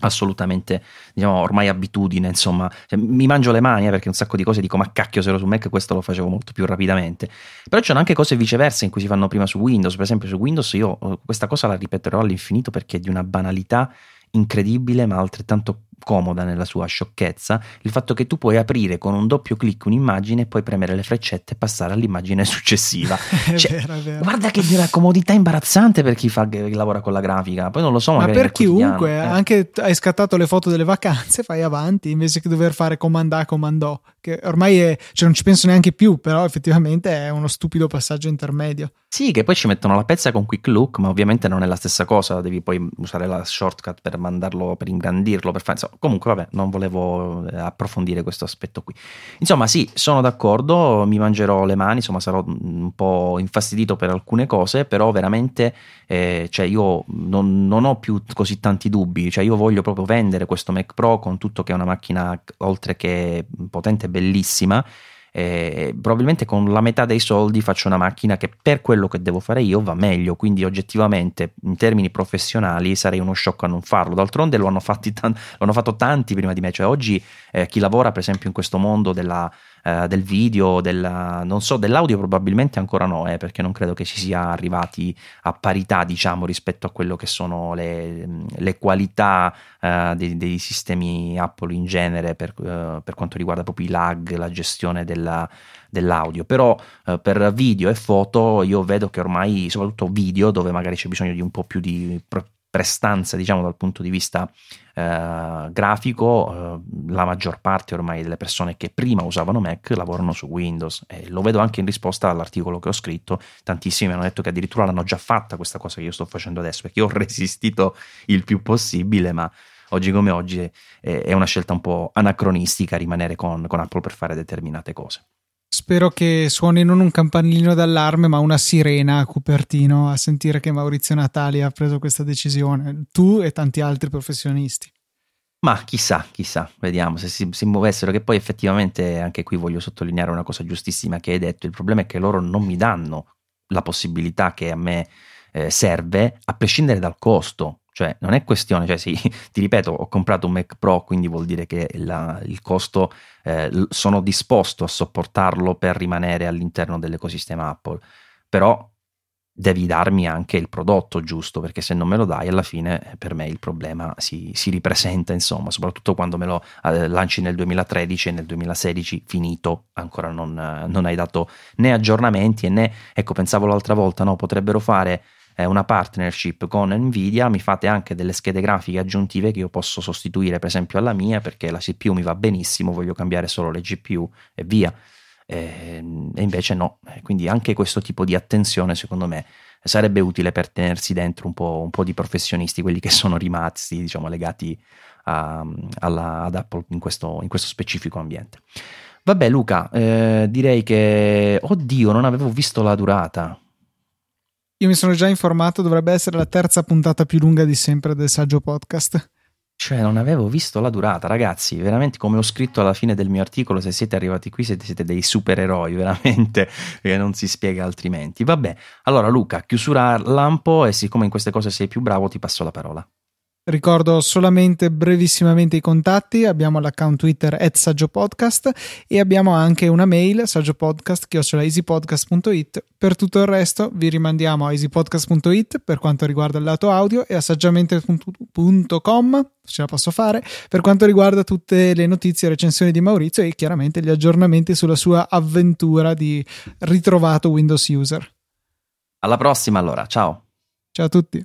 assolutamente diciamo ormai abitudine insomma. Cioè, mi mangio le mani eh, perché un sacco di cose dico ma cacchio se ero su Mac questo lo facevo molto più rapidamente. Però c'è anche cose viceverse in cui si fanno prima su Windows. Per esempio su Windows io eh, questa cosa la ripeterò all'infinito perché è di una banalità incredibile ma altrettanto comoda nella sua sciocchezza il fatto che tu puoi aprire con un doppio clic un'immagine e poi premere le freccette e passare all'immagine successiva. è Cioè, vero, è vero. Guarda che una comodità imbarazzante per chi, fa, chi lavora con la grafica. Poi non lo so, Ma per chiunque, eh. anche hai scattato le foto delle vacanze, fai avanti invece che dover fare comanda comandò, che ormai è, cioè non ci penso neanche più, però effettivamente è uno stupido passaggio intermedio. Sì, che poi ci mettono la pezza con Quick Look, ma ovviamente non è la stessa cosa. Devi poi usare la shortcut per mandarlo, per ingrandirlo. Per fare... insomma, comunque, vabbè, non volevo eh, approfondire questo aspetto qui. Insomma, sì, sono d'accordo. Mi mangerò le mani. Insomma, sarò un po' infastidito per alcune cose, però veramente, eh, cioè, io non, non ho più così tanti dubbi. Cioè, io voglio proprio vendere questo Mac Pro con tutto che è una macchina, oltre che potente, bellissima. Eh, probabilmente con la metà dei soldi faccio una macchina che per quello che devo fare io va meglio quindi oggettivamente in termini professionali sarei uno sciocco a non farlo. D'altronde lo hanno, tan- lo hanno fatto tanti prima di me cioè oggi eh, chi lavora per esempio in questo mondo della, eh, del video della, non so dell'audio probabilmente ancora no eh, perché non credo che si sia arrivati a parità diciamo rispetto a quello che sono le, le qualità eh, dei, dei, sistemi Apple in genere per, eh, per, quanto riguarda proprio i lag, la gestione della, dell'audio. Però eh, per video e foto io vedo che ormai, soprattutto video, dove magari c'è bisogno di un po' più di prestanza, diciamo, dal punto di vista eh, grafico, eh, la maggior parte ormai delle persone che prima usavano Mac lavorano su Windows e lo vedo anche in risposta all'articolo che ho scritto. Tantissimi hanno detto che addirittura l'hanno già fatta questa cosa che io sto facendo adesso, perché io ho resistito il più possibile, ma oggi come oggi è, è una scelta un po' anacronistica rimanere con, con Apple per fare determinate cose. Spero che suoni non un campanellino d'allarme, ma una sirena a Cupertino a sentire che Maurizio Natali ha preso questa decisione. Tu e tanti altri professionisti. Ma chissà, chissà, vediamo se si, si, muovessero, che poi effettivamente anche qui voglio sottolineare una cosa giustissima che hai detto, il problema è che loro non mi danno la possibilità che a me eh, serve, a prescindere dal costo, cioè, non è questione, cioè, sì, ti ripeto, ho comprato un Mac Pro, quindi vuol dire che la, il costo eh, sono disposto a sopportarlo per rimanere all'interno dell'ecosistema Apple. Però devi darmi anche il prodotto giusto, perché se non me lo dai, alla fine eh, per me il problema si, si ripresenta, insomma, soprattutto quando me lo eh, lanci nel 2013 e nel 2016 finito, ancora non, eh, non hai dato né aggiornamenti e né, ecco, pensavo l'altra volta, no, potrebbero fare una partnership con Nvidia, mi fate anche delle schede grafiche aggiuntive che io posso sostituire per esempio alla mia perché la CPU mi va benissimo, voglio cambiare solo le GPU e via. E, e invece no, quindi anche questo tipo di attenzione secondo me sarebbe utile per tenersi dentro un po', un po di professionisti, quelli che sono rimasti diciamo legati a, alla, ad Apple in questo, in questo specifico ambiente. Vabbè Luca, eh, direi che, oddio, non avevo visto la durata. Io mi sono già informato, dovrebbe essere la terza puntata più lunga di sempre del saggio podcast. Cioè, non avevo visto la durata, ragazzi. Veramente, come ho scritto alla fine del mio articolo, se siete arrivati qui siete, siete dei supereroi, veramente, che non si spiega altrimenti. Vabbè, allora Luca, chiusura lampo e siccome in queste cose sei più bravo, ti passo la parola. Ricordo solamente brevissimamente i contatti, abbiamo l'account Twitter at saggiopodcast e abbiamo anche una mail saggiopodcast.easypodcast.it per tutto il resto vi rimandiamo a easypodcast.it per quanto riguarda il lato audio e a saggiamente.com ce la posso fare per quanto riguarda tutte le notizie e recensioni di Maurizio e chiaramente gli aggiornamenti sulla sua avventura di ritrovato Windows user. Alla prossima allora, ciao. Ciao a tutti.